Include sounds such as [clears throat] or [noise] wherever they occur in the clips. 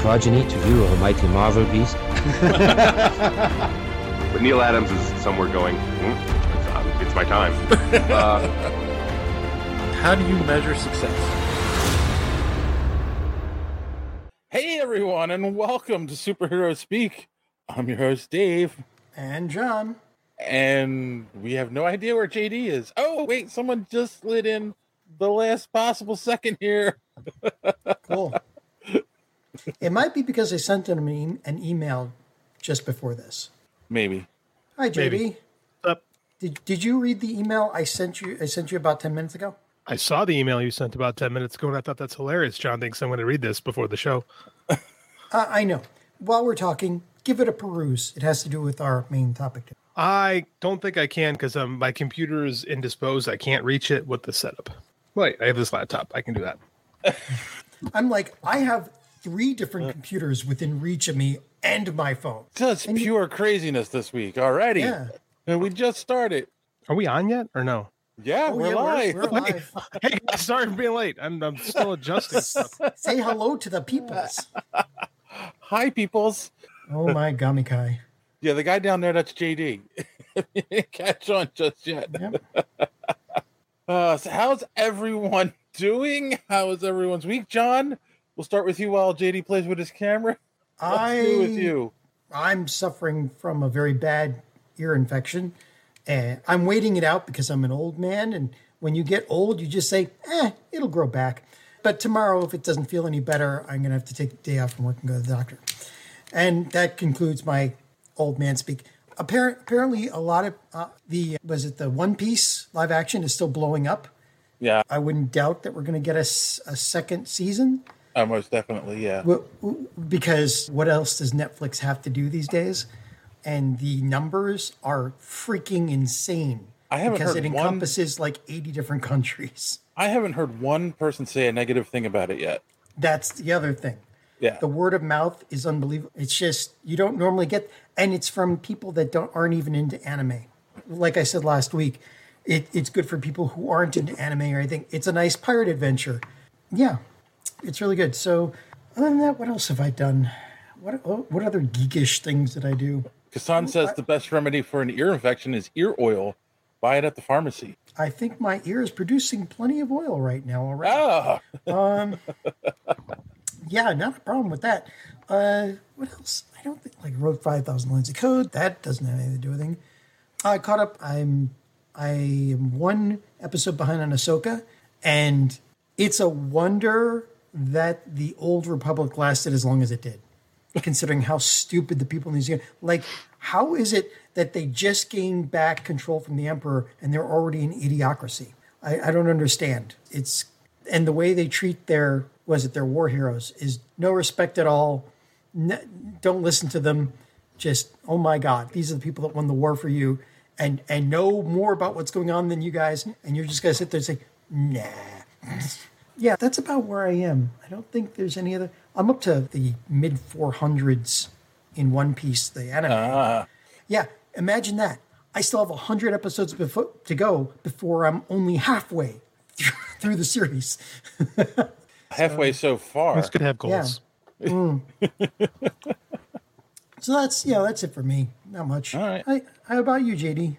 progeny to you, of a mighty Marvel beast. [laughs] But Neal Adams is somewhere going, "Hmm, it's, uh, it's my time. [laughs] Uh, How do you measure success? Hey everyone, and welcome to Superhero Speak. I'm your host Dave, And John. and we have no idea where JD is. Oh wait, someone just slid in the last possible second here. [laughs] Cool. It might be because I sent him an, e- an email just before this. Maybe. Hi, JD. Maybe. Up. Did, did you read the email I sent you? I sent you about ten minutes ago. I saw the email you sent about 10 minutes ago and I thought that's hilarious. John thinks I'm going to read this before the show. [laughs] Uh, I know. While we're talking, give it a peruse. It has to do with our main topic. today. I don't think I can because um, my computer is indisposed. I can't reach it with the setup. Wait, I have this laptop. I can do that. [laughs] I'm like, I have three different computers within reach of me and my phone. Just And you- pure craziness this week already. Yeah. And we just started. Are we on yet or no? Yeah, Oh, we're yeah, live. We're, live. [laughs] Hey, sorry for being late. I'm, I'm still adjusting stuff. [laughs] Say hello to the peoples. [laughs] Hi, peoples. Oh my gummy kai. Yeah, the guy down there, that's JD. Catch on just yet. Yep. Uh, so how's everyone doing? How is everyone's week, John? We'll start with you while JD plays with his camera. [laughs] Let's I with you. I'm suffering from a very bad ear infection. And I'm waiting it out because I'm an old man. And when you get old, you just say, eh, it'll grow back. But tomorrow, if it doesn't feel any better, I'm going to have to take a day off from work and go to the doctor. And that concludes my old man speak. Apparent, apparently, a lot of uh, the, was it the One Piece live action is still blowing up. Yeah, I wouldn't doubt that we're going to get a second season. Uh, most definitely. Yeah. Because what else does Netflix have to do these days? And the numbers are freaking insane. I haven't because heard it one- encompasses like 80 different countries. I haven't heard one person say a negative thing about it yet. That's the other thing. Yeah. The word of mouth is unbelievable. It's just you don't normally get, and it's from people that don't aren't even into anime. Like I said last week, it, it's good for people who aren't into anime or anything. It's a nice pirate adventure. Yeah, it's really good. So, other than that, what else have I done? What what other geekish things did I do? Kassan says the best remedy for an ear infection is ear oil. Buy it at the pharmacy. I think my ear is producing plenty of oil right now already. Ah, [laughs] Um, yeah, not a problem with that. Uh, what else? I don't think like I wrote five thousand lines of code. That doesn't have anything to do with anything. I caught up. I'm I am one episode behind on Ahsoka, and it's a wonder that the old Republic lasted as long as it did, considering how stupid the people in New Zealand. like. How is it that they just gained back control from the Emperor and they're already an idiocracy? I, I don't understand. It's and the way they treat their was it their war heroes is no respect at all. N- don't listen to them. Just oh my God, these are the people that won the war for you, and and know more about what's going on than you guys, and you're just gonna sit there and say nah. Yeah, that's about where I am. I don't think there's any other. I'm up to the mid 400s in One Piece, the anime. ah. Yeah, imagine that. I still have 100 episodes before, to go before I'm only halfway through [laughs] the series. [laughs] halfway so far. It's good to have goals. Mm. [laughs] so that's, yeah, that's it for me. Not much. All right. Hi- how about you, JD?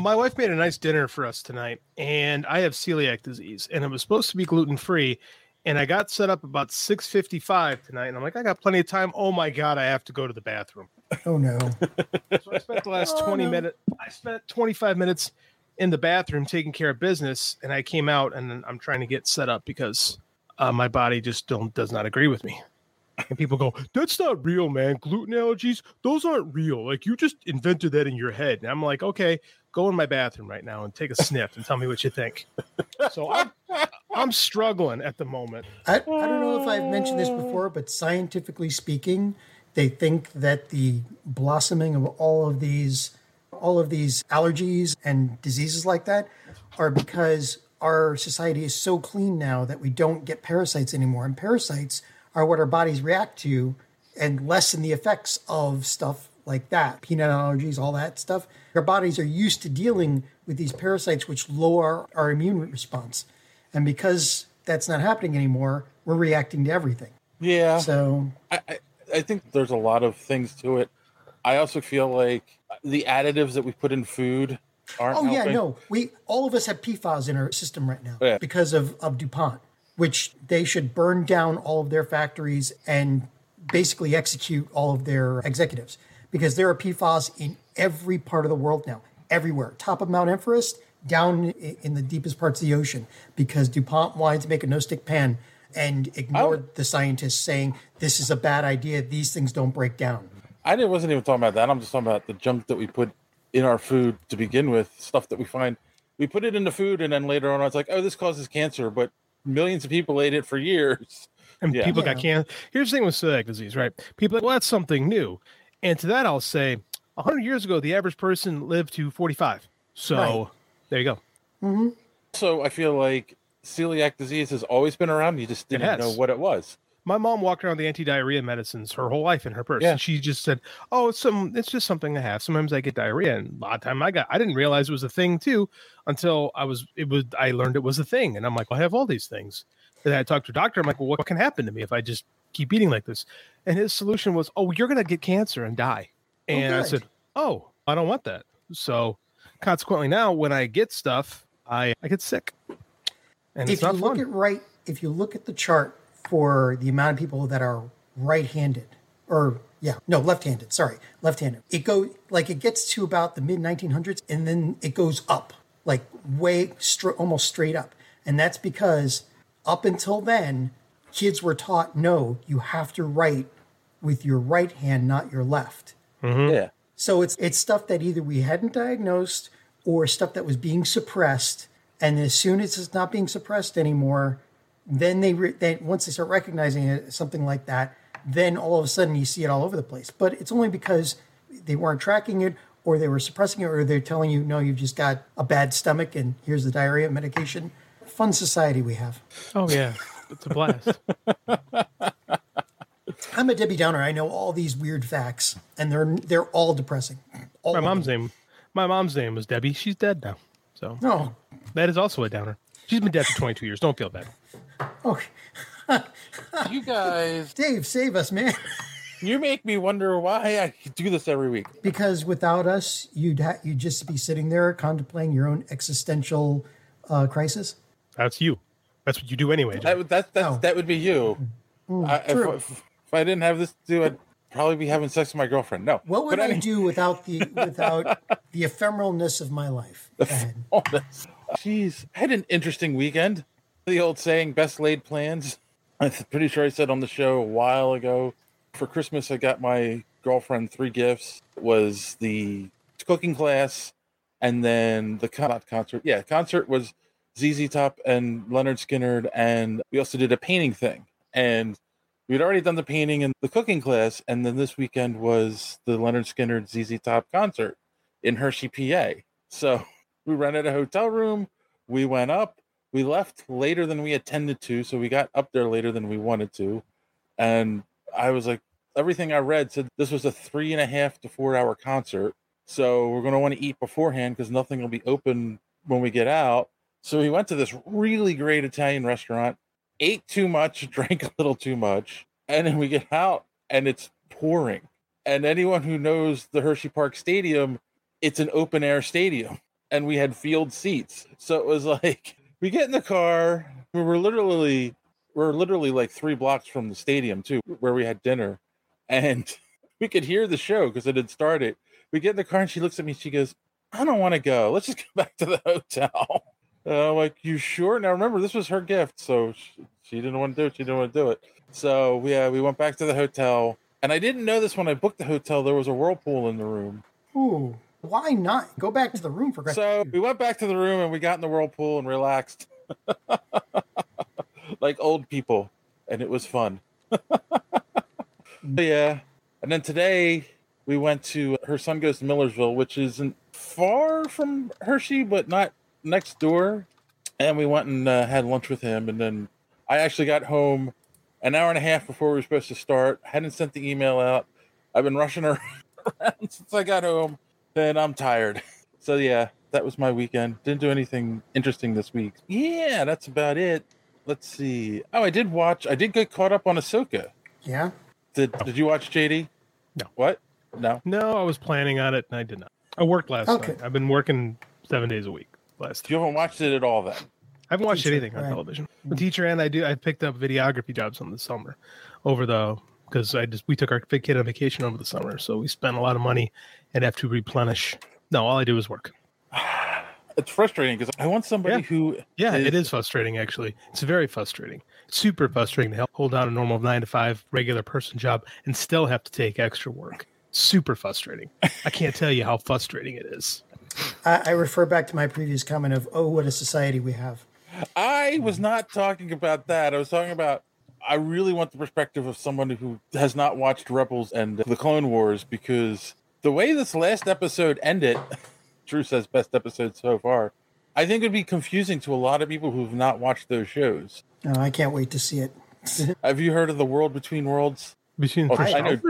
My wife made a nice dinner for us tonight, and I have celiac disease, and it was supposed to be gluten free. And I got set up about six fifty five tonight, and I'm like, I got plenty of time. Oh my god, I have to go to the bathroom. Oh no. So I spent the last Oh, 20 no. minutes, I spent 25 minutes in the bathroom taking care of business, and I came out and I'm trying to get set up because uh, my body just don't, does not agree with me. And people go, That's not real, man. Gluten allergies, those aren't real. Like you just invented that in your head. And I'm like, Okay, go in my bathroom right now and take a sniff and tell me what you think. So I'm, I'm struggling at the moment. I, I don't know if I've mentioned this before, but scientifically speaking, they think that the blossoming of all of these all of these allergies and diseases like that are because our society is so clean now that we don't get parasites anymore. And parasites are what our bodies react to and lessen the effects of stuff like that. Peanut allergies, all that stuff. Our bodies are used to dealing with these parasites which lower our immune response. And because that's not happening anymore, we're reacting to everything. Yeah. So I, I, think there's a lot of things to it. I also feel like the additives that we put in food aren't. Oh yeah, helping. no. We all of us have PFAS in our system right now oh, Yeah. because of, of DuPont, which they should burn down all of their factories and basically execute all of their executives because there are PFAS in every part of the world now, everywhere. Top of Mount Everest, down in the deepest parts of the ocean, because DuPont wanted to make a no stick pan and ignored oh. the scientists saying this is a bad idea. These things don't break down. I didn't, wasn't even talking about that. I'm just talking about the junk that we put in our food to begin with, stuff that we find. We put it in the food, and then later on, it's like, oh, this causes cancer, but millions of people ate it for years. [laughs] and Yeah. people got cancer. Here's the thing with celiac disease, right? People like, well, that's something new, and to that I'll say, hundred years ago, the average person lived to 45. So Right. there you go. Mm-hmm. So I feel like celiac disease has always been around. You just didn't know what it was. My mom walked around with the anti-diarrhea medicines her whole life in her purse. Yeah. And she just said, "Oh, it's some. It's just something I have. Sometimes I get diarrhea, and a lot of time I got. I didn't realize it was a thing too until I was. It was. I learned it was a thing, and I'm like, well, I have all these things. And I talked to a doctor. I'm like, well, what can happen to me if I just keep eating like this? And his solution was, oh, you're gonna get cancer and die. Oh, and I said, oh, I don't want that. So consequently, now when I get stuff, I I get sick, and if you look fun. at right, if you look at the chart for the amount of people that are right-handed, or yeah, no, left-handed. Sorry, left-handed. It go like it gets to about the mid 1900s, and then it goes up, like way str- almost straight up, and that's because up until then, kids were taught no, you have to write with your right hand, not your left. Mm-hmm. Yeah. So it's it's stuff that either we hadn't diagnosed or stuff that was being suppressed, and as soon as it's not being suppressed anymore, then they re- then once they start recognizing it, something like that, then all of a sudden you see it all over the place. But it's only because they weren't tracking it, or they were suppressing it, or they're telling you no, you've just got a bad stomach, and here's the diarrhea medication. Fun society we have. Oh yeah, it's a blast. [laughs] I'm a Debbie Downer. I know all these weird facts, and they're they're all depressing. All my mom's name my mom's name was debbie she's dead now so No, that is also a downer she's been dead for 22 years don't feel bad okay. [laughs] You guys, Dave, save us, man. [laughs] you make me wonder why I do this every week. because without us, you'd ha- you'd just be sitting there contemplating your own existential uh, crisis. that's you that's what you do anyway That would- that that, Oh. that would be you. I, if, true. if, if I didn't have this to do, I'd probably be having sex with my girlfriend. No. What would But I any- do without the without the ephemeralness of my life? Go ahead. Jeez, I had an interesting weekend. The old saying, best laid plans. [laughs] I'm pretty sure I said on the show a while ago. For Christmas, I got my girlfriend three gifts. It was the cooking class, and then the concert. Yeah, concert was ZZ Top and Lynyrd Skynyrd, and we also did a painting thing. And we'd already done the painting and the cooking class, and then this weekend was the Lynyrd Skynyrd ZZ Top concert in Hershey, PA. So [laughs] we rented a hotel room. We went up. We left later than we attended to, so we got up there later than we wanted to. And I was like, everything I read said this was a three and a half to four hour concert. So we're going to want to eat beforehand because nothing will be open when we get out. So we went to this really great Italian restaurant, ate too much, [laughs] drank a little too much, and then we get out and it's pouring. And anyone who knows the Hershey Park Stadium, it's an open air stadium and we had field seats. So it was [laughs] like we get in the car, we were literally we're literally like three blocks from the stadium too, where we had dinner. And [laughs] we could hear the show because it had started. We get in the car and she looks at me. She goes, "I don't want to go. Let's just [laughs] go back to the hotel." I'm like, "You sure?" Now remember, this was her gift, so she, she didn't want to do it. She didn't want to do it. So yeah, we went back to the hotel, and I didn't know this when I booked the hotel. There was a whirlpool in the room. Ooh, why not? Go back to the room for Christ's So we went back to the room and we got in the whirlpool and relaxed [laughs] like old people, and it was fun. [laughs] Yeah, and then today we went to her son goes to Millersville, which isn't far from Hershey, but not next door. And we went and uh, had lunch with him, and then I actually got home an hour and a half before we were supposed to start. hadn't sent the email out. I've been rushing [laughs] around since I got home, and I'm tired. [laughs] So yeah, that was my weekend. Didn't do anything interesting this week. Yeah, that's about it. Let's see. Oh, I did watch. I did get caught up on Ahsoka. Yeah. Did Did you watch JD? No. What? No. No, I was planning on it and I did not. I worked last Okay. night. I've been working seven days a week last. You haven't watched it at all then. I haven't watched Teacher, anything on right. television. The teacher and I do. I picked up videography jobs on the summer, over the because I just we took our big kid on vacation over the summer, so we spent a lot of money and have to replenish. No, all I do is work. It's frustrating because I want somebody Yeah. who Yeah, it is frustrating actually. It's very frustrating. Super frustrating to help hold down a normal nine to five regular person job and still have to take extra work. Super frustrating. I can't tell you how frustrating it is. I, I refer back to my previous comment of, oh, what a society we have. I was not talking about that. I was talking about I really want the perspective of someone who has not watched Rebels and the Clone Wars because the way this last episode ended, [laughs] Drew says best episode so far. I think it'd be confusing to a lot of people who've not watched those shows. No, I can't wait to see it. [laughs] Have you heard of the World Between Worlds? Between Oh, Chris I know.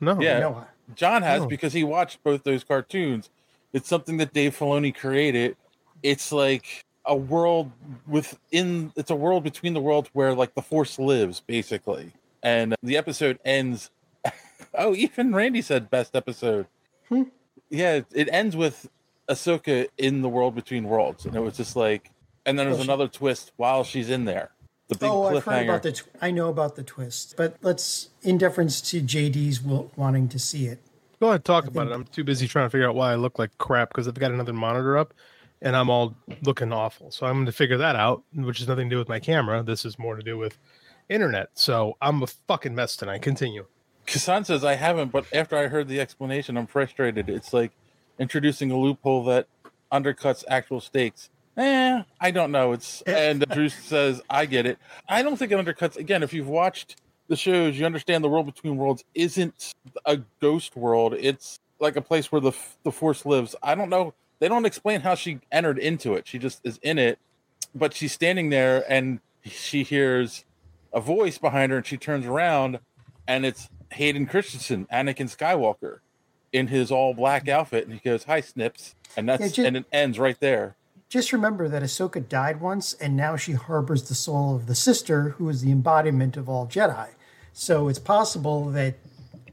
No. Yeah, No, John has Oh. because he watched both those cartoons. It's something that Dave Filoni created. It's like a world within. It's a world between the worlds where like the Force lives, basically. And the episode ends. [laughs] oh, even Randy said best episode. Hmm. Yeah, it, it ends with Ahsoka in the world between worlds, and it was just like. And then there's Well, she- another twist while she's in there. The big oh, I've heard about the. Tw- I know about the twist, but let's, in deference to JD's will, wanting to see it. Go ahead, talk about it. I'm too busy trying to figure out why I look like crap because I've got another monitor up and I'm all looking awful. So I'm going to figure that out, which has nothing to do with my camera. This is more to do with internet. So I'm a fucking mess tonight. Continue. Kassan says I haven't, but after I heard the explanation, I'm frustrated. It's like introducing a loophole that undercuts actual stakes. Eh, I don't know. It's and Drew says I get it. I don't think it undercuts. Again, if you've watched the shows, you understand the world between worlds isn't a ghost world. It's like a place where the the force lives. I don't know. They don't explain how she entered into it. She just is in it, but she's standing there and she hears a voice behind her, and she turns around, and it's Hayden Christensen, Anakin Skywalker, in his all black outfit, and he goes, "Hi, Snips," and that's Yeah, ju- and it ends right there. Just remember that Ahsoka died once, and now she harbors the soul of the sister, who is the embodiment of all Jedi. So it's possible that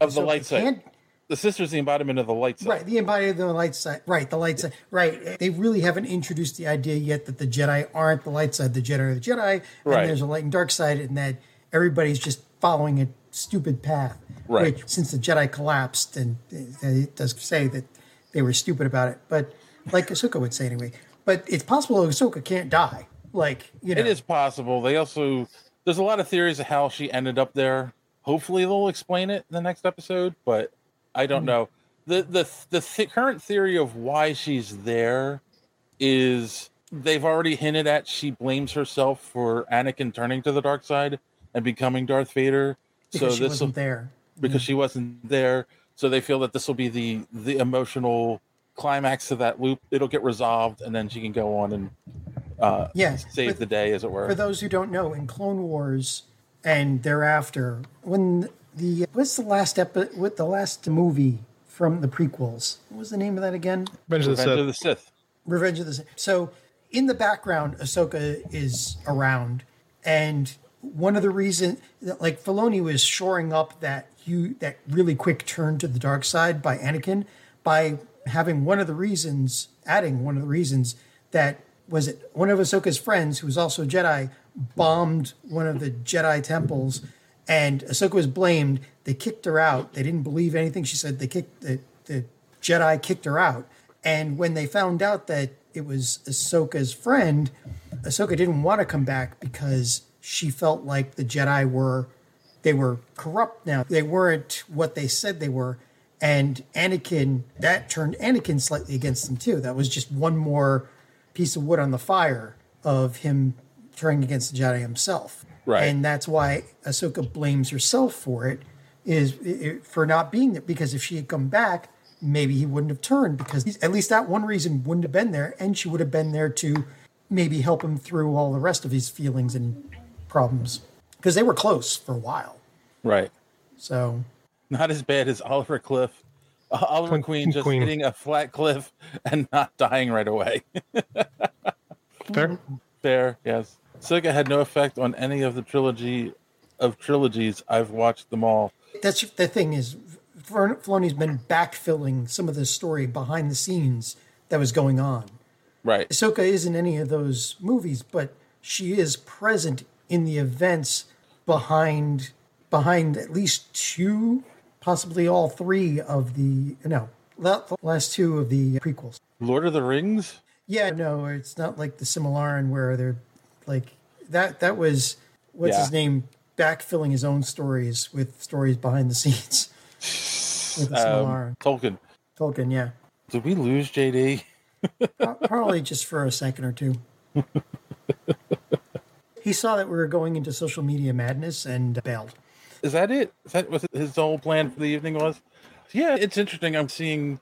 Of the Ahsoka light side, the sister's the embodiment of the light side. Right, the embodiment of the light side. Right, the light side. Right. They really haven't introduced the idea yet that the Jedi aren't the light side, the Jedi are the Jedi, and Right. there's a light and dark side, and that everybody's just following a stupid path. Right. Which, since the Jedi collapsed, and it does say that they were stupid about it, but like Ahsoka would say anyway. But it's possible Ahsoka can't die. Like, you know. It is possible. They also there's a lot of theories of how she ended up there. Hopefully, they'll explain it in the next episode, but I don't know. the the The th- current theory of why she's there is they've already hinted at she blames herself for Anakin turning to the dark side and becoming Darth Vader. because so she this wasn't there. because she wasn't there. So they feel that this will be the the emotional climax of that loop. It'll get resolved, and then she can go on and uh, Yes, save but the day, as it were. For those who don't know, in Clone Wars and thereafter, when the what's the last epi- with the last movie from the prequels? What was the name of that again? Revenge of the Revenge Sith. of the Sith. Revenge of the Sith. So in the background, Ahsoka is around, and one of the reasons, that like Filoni was shoring up that you that really quick turn to the dark side by Anakin by having one of the reasons, adding one of the reasons that was it one of Ahsoka's friends who was also a Jedi bombed one of the Jedi temples and Ahsoka was blamed. They kicked her out. They didn't believe anything she said. They kicked the, the Jedi kicked her out. And when they found out that it was Ahsoka's friend, Ahsoka didn't want to come back because she felt like the Jedi were they were corrupt now. They weren't what they said they were. And Anakin, that turned Anakin slightly against them too. That was just one more piece of wood on the fire of him turning against the Jedi himself. Right. And that's why Ahsoka blames herself for it, is i- for not being there. Because if she had come back, maybe he wouldn't have turned. Because at least that one reason wouldn't have been there, and she would have been there to maybe help him through all the rest of his feelings and problems. Because they were close for a while. Right. So Not as bad as Oliver Cliff. Uh, [laughs] Oliver Queen- Queen just Queen. hitting a flat cliff [laughs] and not dying right away. [laughs] Fair. Fair, yes. Ahsoka had no effect on any of the trilogy of trilogies. I've watched them all. that's the thing is, Fil- Filoni's been backfilling some of the story behind the scenes that was going on. Right. Ahsoka isn't any of those movies, but she is present in the events behind behind at least two, possibly all three of the no, last two of the prequels. Lord of the Rings? Yeah, no, it's not like the Silmarillion where they're like that. That was what's Yeah. his name backfilling his own stories with stories behind the [laughs] scenes with. Um, Tolkien. Tolkien, yeah, Did we lose JD? Probably just for a second or two. [laughs] he saw that we were going into social media madness and bailed. Is that it? Is that what his whole plan for the evening was? Yeah, it's interesting. I'm seeing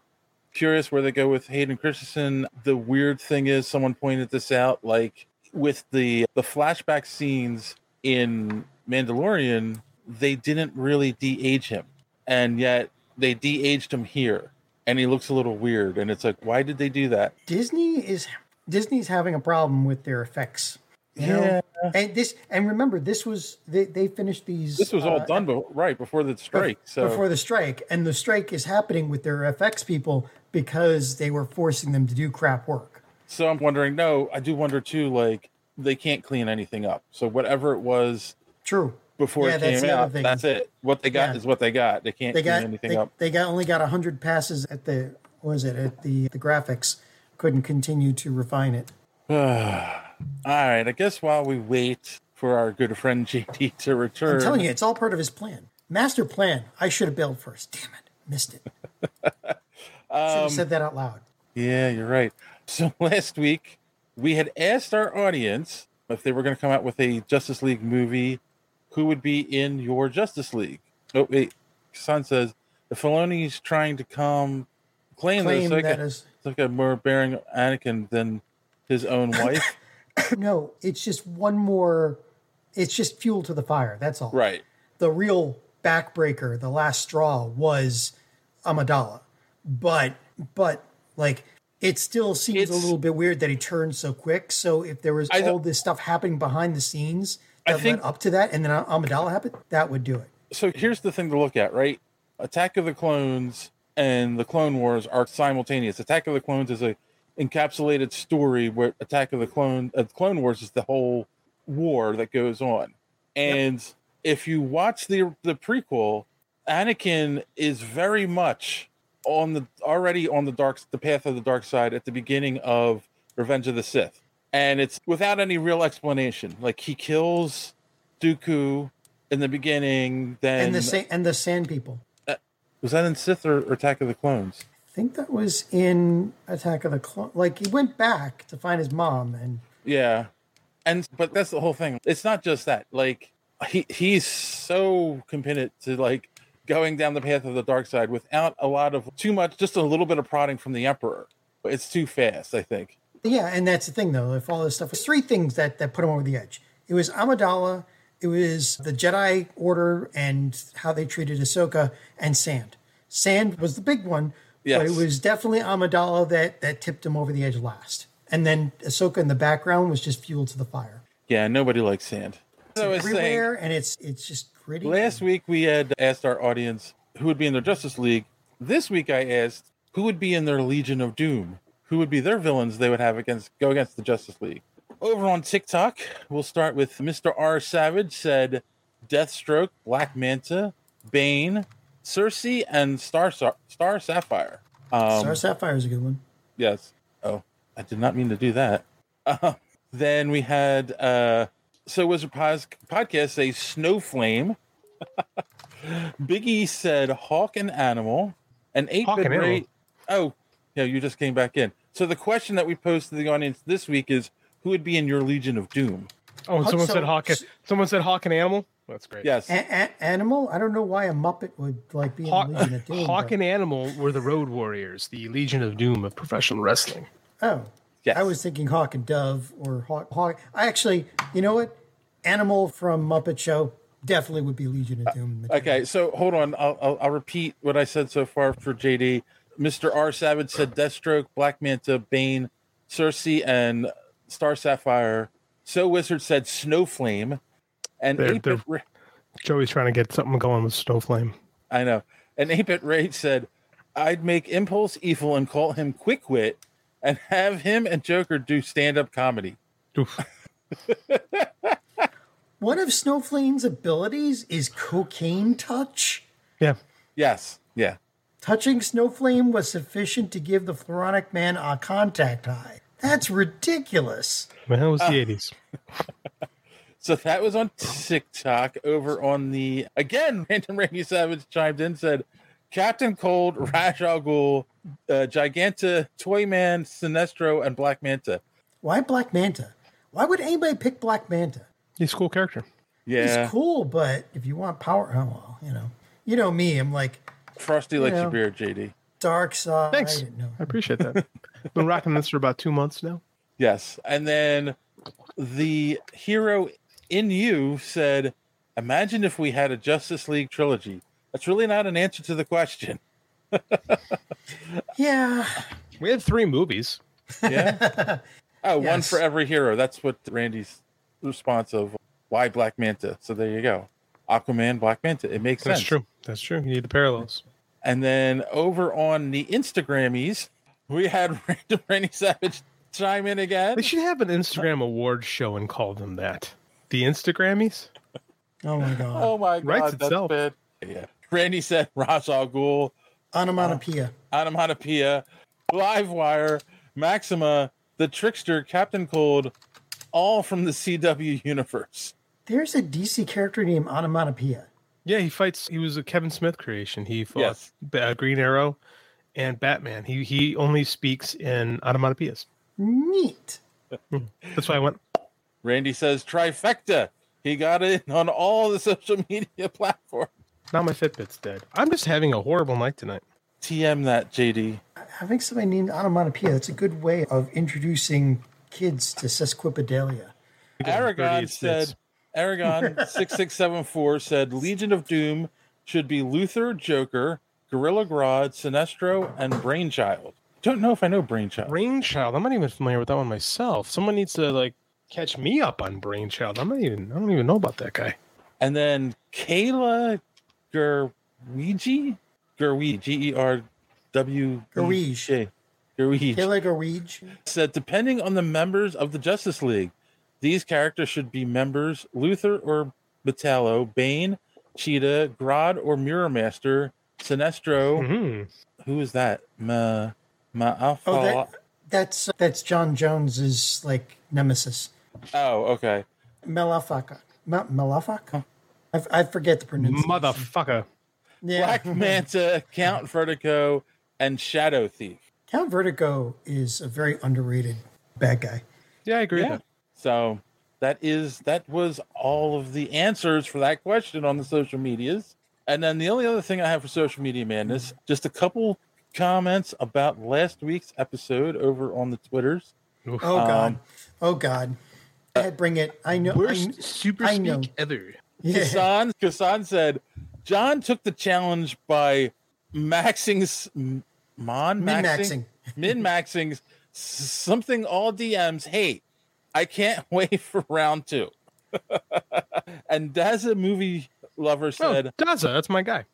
curious where they go with Hayden Christensen. The weird thing is someone pointed this out, like with the the flashback scenes in Mandalorian, they didn't really de-age him. And yet they de-aged him here. And he looks a little weird. And it's like, why did they do that? Disney is Disney's having a problem with their effects. You know? And this and remember this was they, they finished these This was all uh, done be- right before the strike. So before the strike, and the strike is happening with their FX people because they were forcing them to do crap work. So I'm wondering. No, I do wonder too. Like they can't clean anything up. So whatever it was, true. Before Yeah, it came out, that's it. What they got Yeah. is what they got. They can't They clean got anything they, up. they got only got hundred passes at the what was it at the the graphics. Couldn't continue to refine it. [sighs] All right. I guess while we wait for our good friend JD to return, I'm telling you, it's all part of his plan. Master plan. I should have bailed first. Damn it, missed it. [laughs] should have Um, said that out loud. Yeah, you're right. [laughs] So last week we had asked our audience if they were going to come out with a Justice League movie, who would be in your Justice League? Oh wait, Son says the Filoni's trying to come claim, Claim that that Ahsoka is- Ahsoka more bearing Anakin than his own [coughs] wife. [coughs] no, it's just one more. It's just fuel to the fire. That's all. right. the real backbreaker, the last straw was Amidala. But but like it still seems a little bit weird that he turned so quick. So if there was I all this stuff happening behind the scenes I that think- led up to that, and then Amidala happened, that would do it. So here's the thing to look at, right? Attack of the Clones and the Clone Wars are simultaneous. Attack of the Clones is a encapsulated story where Attack of the Clone uh, Clone Wars is the whole war that goes on. And if you watch the the prequel, Anakin is very much on the already on the dark the path of the dark side at the beginning of Revenge of the Sith. And it's without any real explanation. Like he kills Dooku in the beginning, then And the sa- and the Sand People. Uh, was that in Sith or, or Attack of the Clones? I think that was in Attack of the Clones. Like he went back to find his mom, and Yeah. And but that's the whole thing. It's not just that. Like he he's so committed to like going down the path of the dark side without a lot of too much just a little bit of prodding from the emperor. But it's too fast, I think. Yeah, and that's the thing though. If all this stuff was three things that that put him over the edge. It was Amidala, it was the Jedi Order and how they treated Ahsoka, and Sand. Sand was the big one, but it was definitely Amidala that that tipped him over the edge last. And then Ahsoka in the background was just fuel to the fire. Yeah, nobody likes sand. It's So I saying- everywhere, and it's it's just gritty. Last week we had asked our audience who would be in their Justice League. This week I asked who would be in their Legion of Doom. Who would be their villains they would have against go against the Justice League. Over on TikTok, we'll start with Mr. R Savage said Deathstroke, Black Manta, Bane, Cersei, and Star Star Sapphire. Um, Star Sapphire is a good one. Yes. Oh, I did not mean to do that. Uh, [laughs] then we had uh, so Wizard Pos- podcast say Snowflame. [laughs] Biggie said Hawk and Animal. And eight bit rate. Oh, yeah, you just came back in. So the question that we posed to the audience this week is who would be in your Legion of Doom? Oh, Hawk- someone so- said hawk. And, Someone said hawk and animal. That's great. Yes. A- a- animal? I don't know why a Muppet would like be in Hawk, the Legion of [laughs] Doom. hawk but- and animal were the Road Warriors, the Legion of Doom of professional wrestling. Oh, Yes. I was thinking Hawk and Dove or Hawk. Hawk. I actually, you know what? Animal from Muppet Show definitely would be Legion of Doom. material. Okay, so hold on. I'll, I'll, I'll repeat what I said so far for JD. Mr. R. Savage said Deathstroke, Black Manta, Bane, Cersei, and Star Sapphire. So Wizard said Snowflame. And They're- 8 they're- Joey's trying to get something going with Snowflame. I know. And Ape at Rage said, I'd make Impulse evil and call him Quick Wit and have him and Joker do stand up comedy. Oof. [laughs] One of Snowflame's abilities is cocaine touch. Yeah. Yes. Yeah. Touching Snowflame was sufficient to give the Floronic Man a contact high. That's ridiculous. Man, it was the 80s. [laughs] So that was on TikTok. Over on the again, Random Randy Savage chimed in said, "Captain Cold, [laughs] Ra's al Ghul, uh, Giganta, Toyman, Sinestro, and Black Manta." Why Black Manta? Why would anybody pick Black Manta? He's a cool character. Yeah, He's cool, but if you want power, oh well, you know, you know me. I'm like Frosty likes Yeah. your beard, JD. dark side. Thanks. No. I appreciate that. Been rocking this for about two months now. Yes, and then the hero in you said, "Imagine if we had a Justice League trilogy." That's really not an answer to the question. [laughs] Yeah, We had three movies. Yeah. [laughs] Oh, one Yes. for every hero. That's what Randy's response of why Black Manta. So there you go. Aquaman, Black Manta. It makes That's sense. true. That's true. You need the parallels. And then over on the Instagrammies, we had [laughs] Random Randy Savage chime in again. They should have an Instagram award show and call them that. The Instagrammies? Oh my god. Oh my god, Writes itself. bad. Yeah. Randy said Ra's al Ghul, Onomatopoeia. Uh, Onomatopoeia, Livewire, Maxima, The Trickster, Captain Cold, all from the CW universe. There's a DC character named Onomatopoeia. Yeah, he fights. He was a Kevin Smith creation. He fought Yes. Ba- uh, Green Arrow and Batman. He he only speaks in onomatopoeias. Neat. Hmm. That's why I went. Randy says trifecta. He got it on all the social media [laughs] platforms. Now my Fitbit's dead. I'm just having a horrible night tonight. TM that, JD. Having somebody named Onomatopoeia, that's a good way of introducing kids to sesquipedalia. Aragon said. Aragon [laughs] 6674 said Legion of Doom should be Luther, Joker, Gorilla Grodd, Sinestro, and Brainchild. Don't know if I know Brainchild. Brainchild. I'm not even familiar with that one myself. Someone needs to like catch me up on Brainchild. I'm not even. I don't even know about that guy. And then Kayla Gerwigi? Gerwigi, G E R W Gerwige. Gerwige. Kayla Garwige. said depending on the members of the Justice League, these characters should be members Luther or Metallo, Bane, Cheetah, Grodd or Mirror Master, Sinestro. Mhm. Who is that? Ma, Ma Oh, that, that's that's J'onn J'onzz's like nemesis. oh, okay. Melafaka. Mel- Melafaka? I, I forget the pronunciation. Motherfucker. Yeah. Black Manta, Count Vertigo, and Shadow Thief. Count Vertigo is a very underrated bad guy. Yeah, I agree. Yeah. With So that is that was all of the answers for that question on the social medias. And then the only other thing I have for social media madness, just a couple comments about last week's episode over on the Twitters. Oof. Oh God. Um, oh God. Go ahead, bring it. I know. I, Worst super I know. speak ever. Yeah. Kasan, Kasan said, John took the challenge by maxing, mon Min-maxing. min maxing [laughs] something all DMs hate. I can't [laughs] wait for round two. [laughs] and Daza movie lover oh, said, oh, Daza, that's my guy.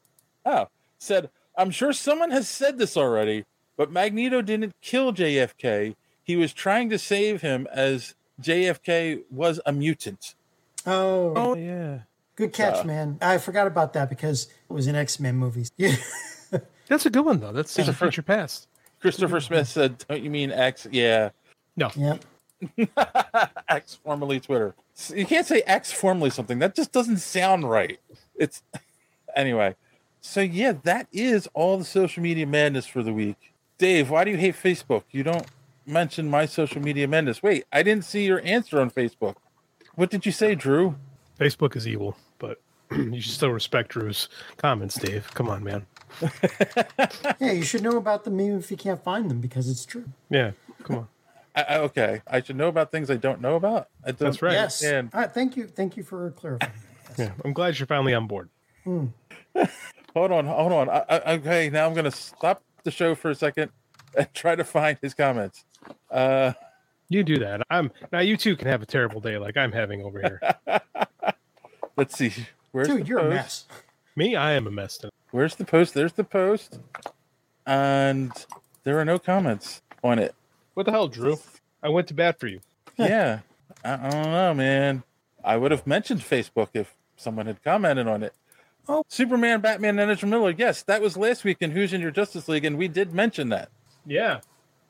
Oh, said, I'm sure someone has said this already, but Magneto didn't kill JFK. He was trying to save him as JFK was a mutant. Oh, Oh yeah. Good catch, So- man. I forgot about that because it was an X Men movie. Yeah. [laughs] That's a good one though. That's It's a a fir- future past. Christopher Smith said, "Don't you mean X?" Yeah, No. Yep. [laughs] X formerly Twitter. You can't say X formerly something. That just doesn't sound right. It's [laughs] anyway. So yeah, that is all the social media madness for the week. Dave, why do you hate Facebook? You don't mention my social media madness. Wait, I didn't see your answer on Facebook. What did you say, Drew? Facebook is evil, but [clears throat] you should still respect Drew's comments, Dave. Come on, man. [laughs] Yeah, you should know about them even if you can't find them because it's true. Yeah, come on. [laughs] I, I- okay, I should know about things I don't know about. I don't That's right. Yes. understand. All right. Thank you. Thank you for clarifying. Yeah, I'm glad you're finally on board. Hmm. [laughs] Hold on, hold on. I, I, okay, now I'm going to stop the show for a second and try to find his comments. Uh, You do that. I'm now. You too can have a terrible day like I'm having over here. [laughs] let's see. Where's Dude, the you're a mess. Me, I am a mess. Tonight. Where's the post? There's the post, and there are no comments on it. What the hell, Drew? I went to bat for you. yeah, I, I don't know, man. I would have mentioned Facebook if someone had commented on it. Oh. Superman, Batman, and Ezra Miller. Yes, that was last week in Who's in Your Justice League, and we did mention that. Yeah.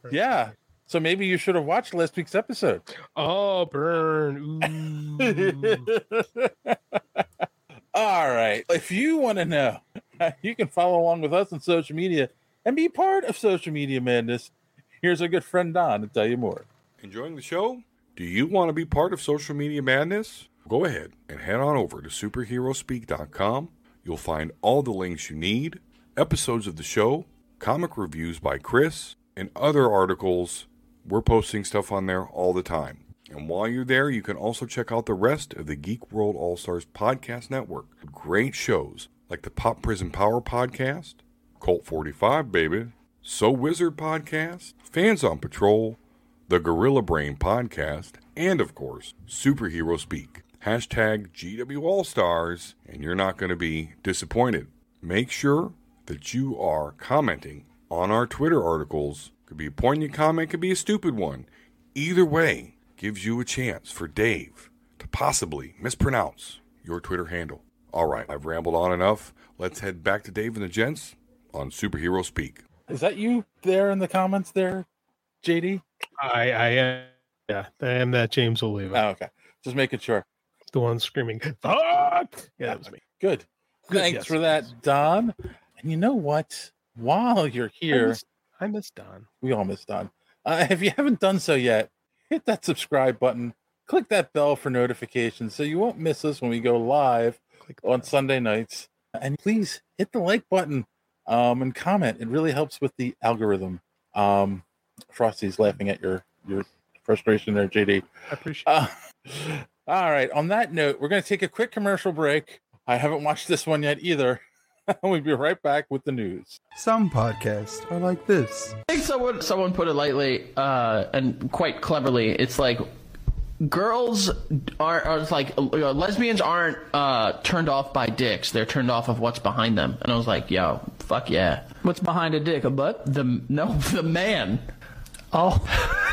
Yeah. So maybe you should have watched last week's episode. Oh, burn. Ooh. [laughs] All right. If you want to know, [laughs] you can follow along with us on social media and be part of social media madness. Here's our good friend Don to tell you more. Enjoying the show? Do you want to be part of social media madness? Go ahead and head on over to superherospeak.com. You'll find all the links you need, episodes of the show, comic reviews by Chris, and other articles. We're posting stuff on there all the time. And while you're there, you can also check out the rest of the Geek World All Stars podcast network. Great shows like the Pop Prison Power podcast, Colt 45, baby, So Wizard podcast, Fans on Patrol, the Gorilla Brain podcast, and of course, Superhero Speak. Hashtag GW All Stars, and you're not going to be disappointed. Make sure that you are commenting on our Twitter articles. Could be a poignant comment, could be a stupid one. Either way, gives you a chance for Dave to possibly mispronounce your Twitter handle. All right, I've rambled on enough. Let's head back to Dave and the gents on Superhero Speak. Is that you there in the comments there, JD? I, I am. Yeah, I am that James Oliva, Oh, okay. Just making sure. the one screaming. Fuck! Yeah, that was me. Good. Good, Thanks yes. for that, Don. And you know what? While you're I here, miss, I miss Don. we all miss Don. Uh, [laughs] if you haven't done so yet, hit that subscribe button, click that bell for notifications so you won't miss us when we go live on. Sunday nights. And please hit the like button um, and comment. It really helps with the algorithm. Um, Frosty's laughing at your your frustration there, JD. I appreciate. Uh, [laughs] all right. On that note, we're going to take a quick commercial break. I haven't watched this one yet either. [laughs] we'll be right back with the news. Some podcasts are like this. I think someone someone put it lightly uh, and quite cleverly. It's like girls are, are it's like uh, lesbians aren't uh, turned off by dicks. They're turned off of what's behind them. And I was like, yo, fuck yeah. What's behind a dick? A butt? The no, [laughs] the man. Oh. [laughs]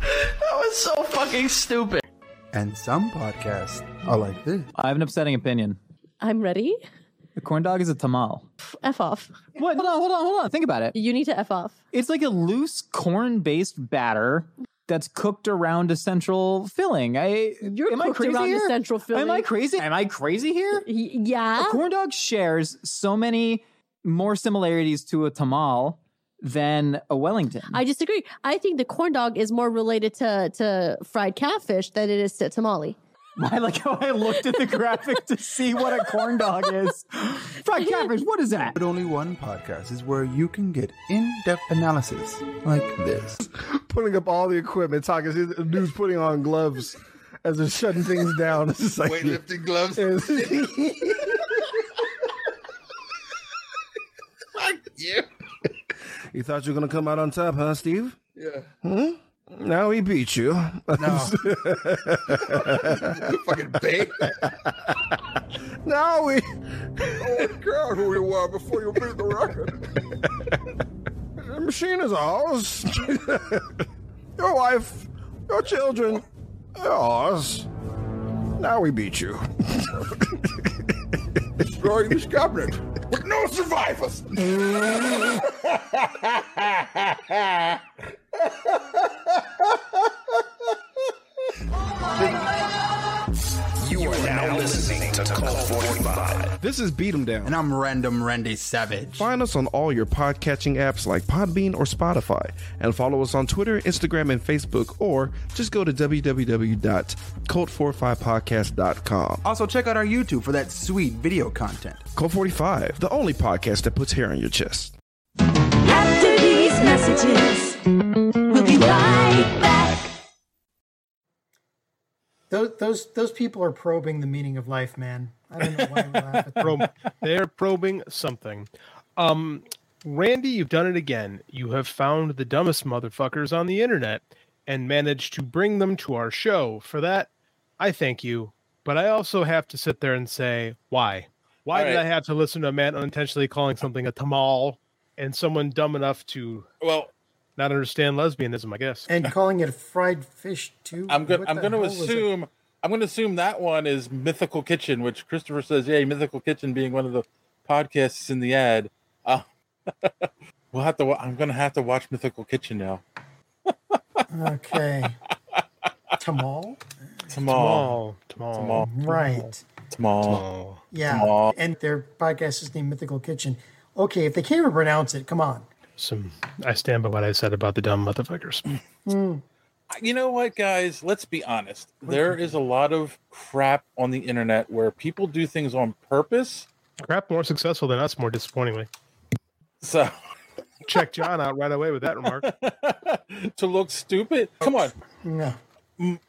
That was so fucking stupid. And some podcasts are like this. I have an upsetting opinion. I'm ready. The corn dog is a tamal. F off. What? Hold on, hold on, hold on. Think about it. You need to F off. It's like a loose corn based batter that's cooked around a central filling. I You're am I cooked crazy around the here? central Am I crazy? Am I crazy here? Y- yeah. A corn dog shares so many more similarities to a tamal than a Wellington. I disagree. I think the corn dog is more related to, to fried catfish than it is to tamale. [laughs] I like how I looked at the graphic to see what a corn dog is. Fried catfish, what is that? But only one podcast is where you can get in depth analysis like this. putting up all the equipment, talking. see the Dude's putting on gloves as they're shutting things down. It's [laughs] just like Weightlifting gloves. [laughs] Fuck you. You thought you were gonna come out on top, huh, Steve? Yeah. Hmm? Now he beat you. No. [laughs] [laughs] Fucking bait. now we. Oh, God, who you were before you beat the record. [laughs] The machine is ours. your wife, your children, they're ours. Now we beat you. Destroying this cabinet with no survivors. [laughs] [laughs] Oh You are now listening to Cult 45. This is Beat 'em Down. And I'm Random Randy Savage. Find us on all your podcatching apps like Podbean or Spotify, and follow us on Twitter, Instagram, and Facebook, or just go to www.cult45podcast.com. Also, check out our YouTube for that sweet video content. Cult 45, the only podcast that puts hair on your chest. After these messages, we'll be right back. Those those those people are probing the meaning of life, man. I don't know why we laugh at them. Prob- they're probing something. Um, Randy, you've done it again. You have found the dumbest motherfuckers on the internet and managed to bring them to our show. For that, I thank you. But I also have to sit there and say, why? Why All did right. I have to listen to a man unintentionally calling something a tamal and someone dumb enough to well not understand lesbianism? I guess. and [laughs] calling it fried fish too. I'm going. What I'm going to hell was it? assume. I'm going to assume that one is Mythical Kitchen, which Christopher says, "Yeah, Mythical Kitchen being one of the podcasts in the ad." Uh, [laughs] we'll have to. I'm going to have to watch Mythical Kitchen now. Okay. [laughs] Tamal? Tamal. Tamal. Tamal. Right. Tamal. Yeah. Tamal. And their podcast is named Mythical Kitchen. Okay, if they can't even pronounce it, come on. Some. I stand by what I said about the dumb motherfuckers. Hmm. You know what, guys? Let's be honest. There is a lot of crap on the internet where people do things on purpose. Crap, more successful than us, more disappointingly. So [laughs] check John out right away with that remark. [laughs] to look stupid. Come on. No.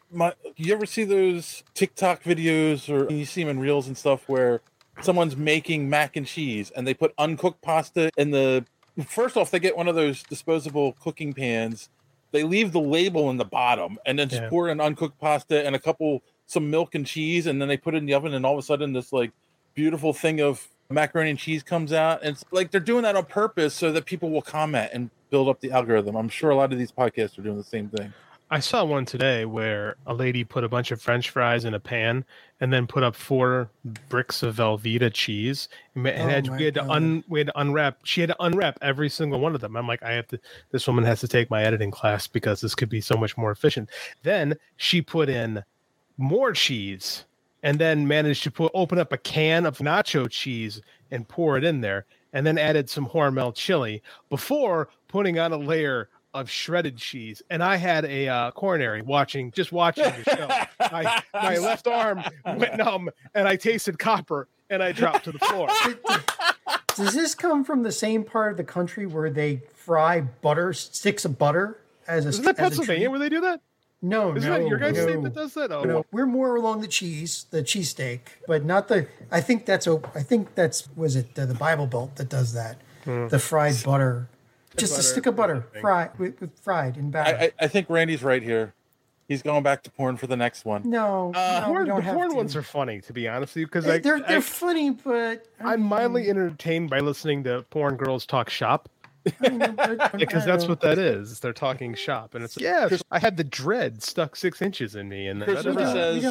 My, you ever see those TikTok videos or you see them in reels and stuff where someone's making mac and cheese and they put uncooked pasta in the first off they get one of those disposable cooking pans. They leave the label in the bottom and then just Yeah. pour in uncooked pasta and a couple some milk and cheese and then they put it in the oven and all of a sudden this like beautiful thing of macaroni and cheese comes out. And it's like they're doing that on purpose so that people will comment and build up the algorithm. I'm sure a lot of these podcasts are doing the same thing I saw one today where a lady put a bunch of French fries in a pan and then put up four bricks of Velveeta cheese. And Oh had, we had to un we had to unwrap. She had to unwrap every single one of them. I'm like, I have to. This woman has to take my editing class because this could be so much more efficient. Then she put in more cheese and then managed to put open up a can of nacho cheese and pour it in there and then added some Hormel chili before putting on a layer of shredded cheese and i had a uh, coronary watching just watching the show my, my [laughs] left arm went numb and i tasted copper and i dropped to the floor [laughs] Does this come from the same part of the country where they fry butter, sticks of butter as a isn't that pennsylvania where they do that No, isn't no, that your guys' no. state that does that oh No, we're more along the cheese, the cheesesteak, but not the. I think that's a. I think that's was it uh, the Bible Belt that does that. Hmm. The fried butter, just a stick of butter, fried with, with fried in batter. I, I, I think Randy's right here. He's going back to porn for the next one. no, Uh, no, porn, don't the have porn to. ones are funny to be honest with you because They're I, they're, they're I, funny, but I'm mildly entertained by listening to porn girls talk shop. because [laughs] because that's what that is. They're talking shop, and it's like, yeah. I had the dread stuck six inches in me, and Christopher da-da-da. says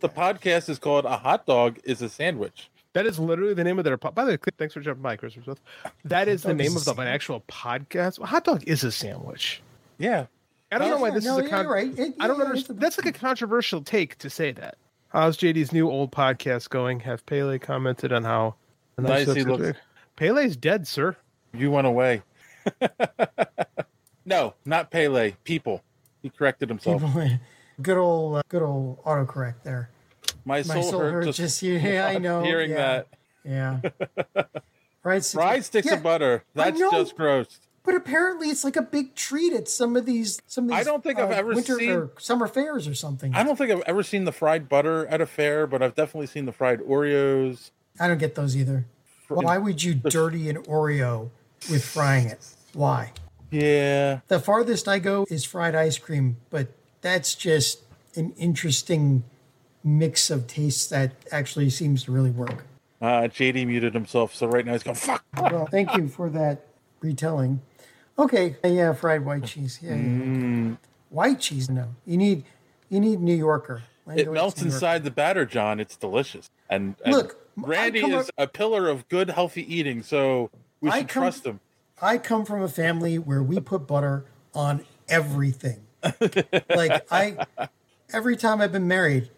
the podcast is called "A Hot Dog Is a Sandwich." That is literally the name of their. Po- by the way, thanks for jumping by, Christopher. Smith. That is the dog is name of the, an actual podcast. Hot dog is a sandwich. Yeah, I don't know why this no, is a. yeah, Con- you're right. It- I don't yeah, understand. That's like a controversial take to say that. How's JD's new old podcast going? Have Pele commented on how Nice he looks. Pele's dead, sir. You went away. [laughs] no, not Pele. People. He corrected himself. [laughs] Good old, uh, good old autocorrect there. My soul, hurt just, just yeah, I [laughs] know. hearing yeah, that. Yeah. right. so- Fried sticks yeah, of butter. That's just gross. But apparently, it's like a big treat at some of these. Some of these. I don't think I've uh, ever winter seen- or summer fairs or something. I don't think I've ever seen the fried butter at a fair, but I've definitely seen the fried Oreos. I don't get those either. Why would you dirty an Oreo with frying it? Why? Yeah. The farthest I go is fried ice cream, but that's just an interesting mix of tastes that actually seems to really work. Uh, JD muted himself, so right now he's going, fuck. Well, thank you for that retelling. Okay, yeah, fried white cheese. Yeah, yeah. Mm. white cheese. No, you need you need New Yorker. It melts inside the batter, John. It's delicious. And, and Look, Randy is a pillar of good, healthy eating, so we should come- trust him. I come from a family where we put butter on everything. [laughs] like I, every time I've been married,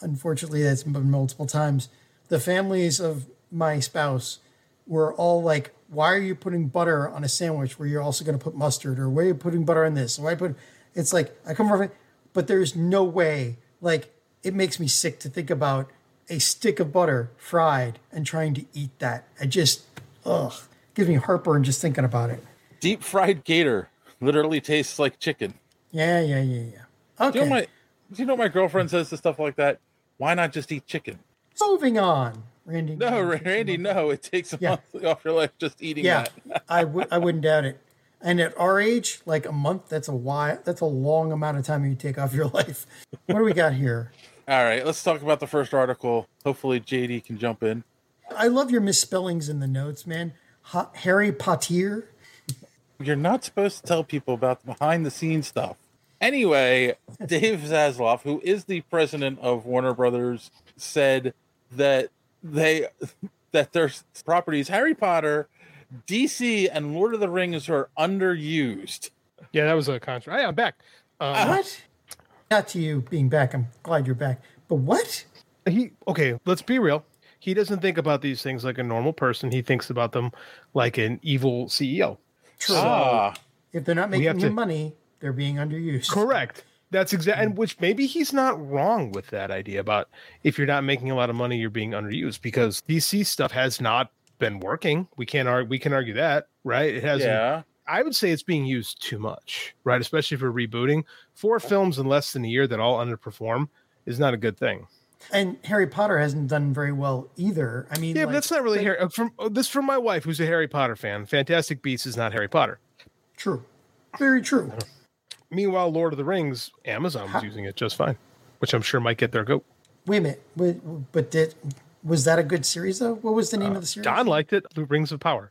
unfortunately, that's been multiple times. The families of my spouse were all like, "Why are you putting butter on a sandwich where you're also going to put mustard, or why are you putting butter on this? Why you put?" It's like I come from it, but there's no way. Like it makes me sick to think about a stick of butter fried and trying to eat that. I just, ugh, gives me heartburn just thinking about it. Deep fried gator literally tastes like chicken. Yeah, yeah, yeah, yeah. Do you, Okay, know my, you know my girlfriend says to stuff like that? Why not just eat chicken? moving on, Randy. No, Randy, no. It takes a Yeah. month [laughs] off your life just eating Yeah, that. [laughs] I would, I wouldn't doubt it. And at our age, like a month, that's a while. That's a long amount of time you take off your [laughs] life. What do we got here? All right, let's talk about the first article. Hopefully, JD can jump in. I love your misspellings in the notes, man. Ha- Harry Potter. You're not supposed to tell people about the behind the scenes stuff. Anyway, Dave Zaslav, who is the president of Warner Brothers, said that they that their properties Harry Potter, DC, and Lord of the Rings are underused. Yeah, that was a contract. Hey, I'm back. Um, what? Not to you being back. I'm glad you're back. But what? He okay. Let's be real. He doesn't think about these things like a normal person. He thinks about them like an evil CEO. True. Ah. If they're not making you to- money, they're being underused. Correct. That's exact. And which maybe he's not wrong with that idea about if you're not making a lot of money, you're being underused because DC stuff has not been working. We can't argue. We can argue that, right? It hasn't. Yeah. I would say it's being used too much, right? Especially for rebooting. Four films in less than a year that all underperform is not a good thing. And Harry Potter hasn't done very well either. I mean, Yeah, like, but that's not really Harry. uh, From uh, this from my wife, who's a Harry Potter fan. Fantastic Beasts is not Harry Potter. True. Very true. [laughs] Meanwhile, Lord of the Rings, Amazon was using it just fine, which I'm sure might get their goat. Wait a minute. But, but did was that a good series though? What was the name of the series? Uh, Don liked it. The Rings of Power.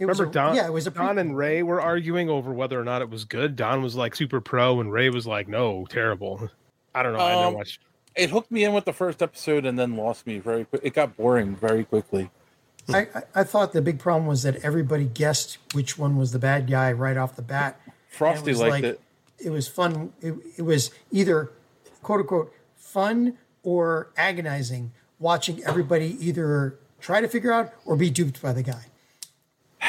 It was Remember a- Don? yeah, it was a Don and Ray were arguing over whether or not it was good. Don was like super pro, and Ray was like, "No, terrible." I don't know. I Um, never watched. It hooked me in with the first episode and then lost me very quick. It got boring very quickly. I, I, I thought the big problem was that everybody guessed which one was the bad guy right off the bat. Frosty was liked it. It was fun. It, it was either quote unquote fun or agonizing watching everybody either try to figure out or be duped by the guy. [sighs]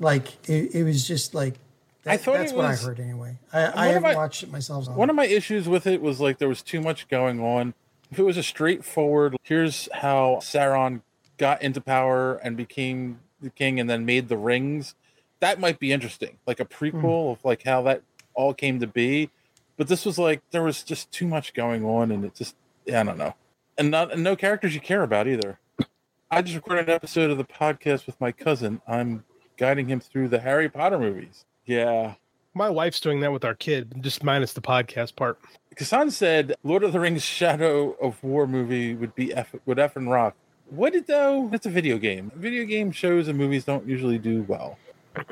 Like it, it was just like that, I thought that's what I heard anyway. I, I haven't my- watched it myself. One of my issues with it was like there was too much going on. If it was a straightforward, here's how Sauron got into power and became the king and then made the rings, that might be interesting. Like a prequel hmm. of like how that all came to be. But this was like there was just too much going on and it just yeah, I don't know. And not and no characters you care about either. I just recorded an episode of the podcast with my cousin. I'm guiding him through the Harry Potter movies. Yeah. My wife's doing that with our kid, just minus the podcast part. Kasan said Lord of the Rings Shadow of War movie would be F would F and rock. Would it though? It's a video game. Video game shows and movies don't usually do well.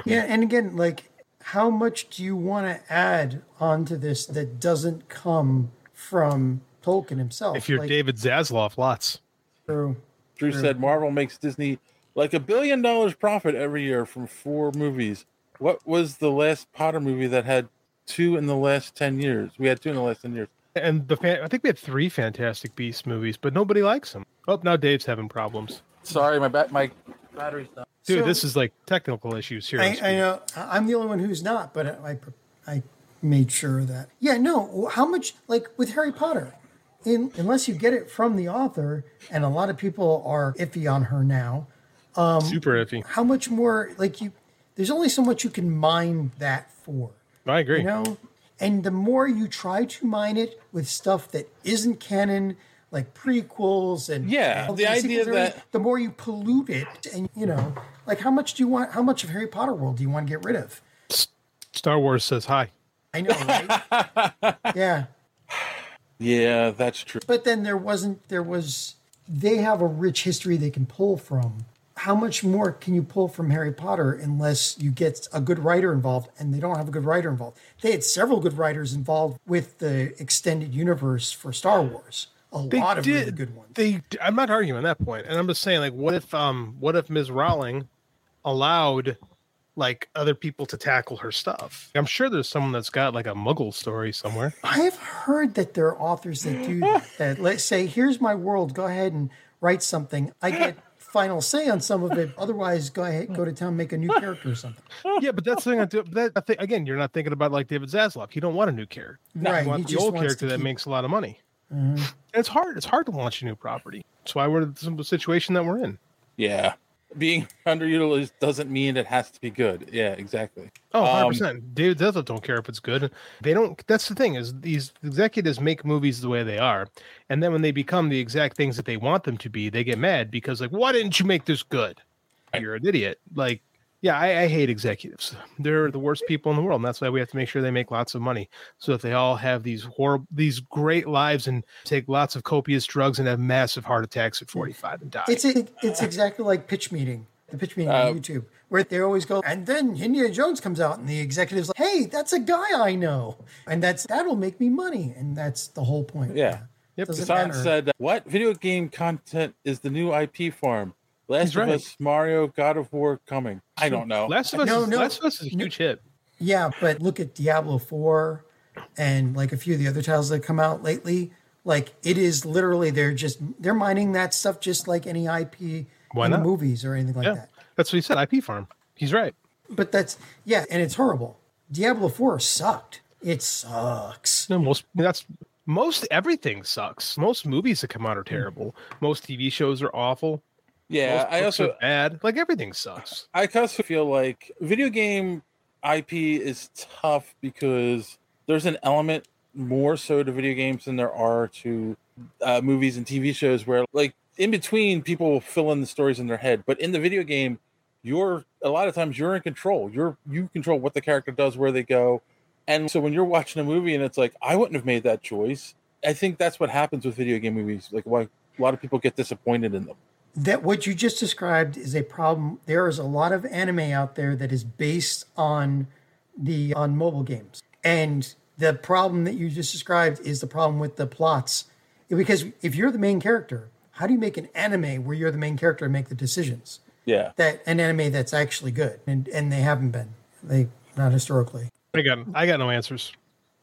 Yeah, and again, like, how much do you want to add onto this that doesn't come from Tolkien himself? If you're Like, David Zaslav, lots. True. Drew True. said Marvel makes Disney like a billion dollars profit every year from four movies. What was the last Potter movie that had two in the last ten years? We had two in the last ten years. And the fan, I think we had three Fantastic Beasts movies, but nobody likes them. Oh, now Dave's having problems. Sorry, my bat my battery's done. Dude, So- this is like technical issues here. I, I know I'm the only one who's not, but I, I made sure of that. Yeah, no. How much, like with Harry Potter, in, unless you get it from the author, and a lot of people are iffy on her now. Um, Super iffy. How much more, like you? There's only so much you can mine that for. I agree. You know, and the more you try to mine it with stuff that isn't canon, like prequels and Yeah, and the idea and everything, that- the more you pollute it, and you know, like how much do you want? How much of Harry Potter world do you want to get rid of? Star Wars says hi. I know, right? [laughs] yeah, Yeah, that's true. but then there wasn't. There was. They have a rich history they can pull from. how much more can you pull from Harry Potter unless you get a good writer involved? And they don't have a good writer involved. They had several good writers involved with the extended universe for Star Wars. A They lot of did. really good ones. They, I'm not arguing that point, and I'm just saying, like, what if, um, what if Ms. Rowling allowed like other people to tackle her stuff? I'm sure there's someone that's got like a Muggle story somewhere. I have heard that there are authors that do [laughs] that. Let's say, here's my world. Go ahead and write something. I get final say on some of it. Otherwise, go ahead, go to town, make a new character or something. yeah, but that's the thing. I do. That I think again, you're not thinking about like David Zaslav. You don't want a new character. Right, You want he the old character that keep- makes a lot of money. Mhm. It's hard. It's hard to launch a new property. That's why we're in the simple situation that we're in. Yeah. Being [laughs] underutilized doesn't mean it has to be good. Yeah, exactly. Oh, 100 Um, percent. David Zaslav don't care if it's good. They don't. That's the thing is these executives make movies the way they are, and then when they become the exact things that they want them to be, they get mad because like, why didn't you make this good? You're an idiot. Like, yeah, I, I hate executives. They're the worst people in the world, and that's why we have to make sure they make lots of money so that they all have these horrible, these great lives and take lots of copious drugs and have massive heart attacks at 45 and die. It's a, it's exactly like pitch meeting, the pitch meeting Uh, on YouTube, where they always go, and then Indiana Jones comes out, and the executive's like, "Hey, that's a guy I know, and that's that'll make me money," and that's the whole point. Yeah. Yep. Doesn't Hassan matter. said, "What video game content is the new IP farm? Last He's of right. Us, Mario, God of War coming. I don't know. Last of Us, No, is, no. Last of Us is a huge hit. Yeah, but look at Diablo 4 and like a few of the other titles that come out lately. Like it is literally they're just they're mining that stuff just like any IP Why in not? movies or anything like yeah, that. that's what he said. IP farm. He's right. But that's yeah, and it's horrible. Diablo 4 sucked. It sucks. No, most that's most everything sucks. Most movies that come out are mm. terrible. Most TV shows are awful. Yeah, I also bad. Like everything sucks. [laughs] I also feel like video game IP is tough because there's an element more so to video games than there are to uh, movies and TV shows where like in between people will fill in the stories in their head, but in the video game, you're a lot of times you're in control. You're you control what the character does, where they go, and so when you're watching a movie and it's like I wouldn't have made that choice. I think that's what happens with video game movies. Like why a lot of people get disappointed in them. That what you just described is a problem. There is a lot of anime out there that is based on the on mobile games, and the problem that you just described is the problem with the plots. Because if you're the main character, how do you make an anime where you're the main character and make the decisions? Yeah. That an anime that's actually good, and and they haven't been. They not historically. I got I got no answers.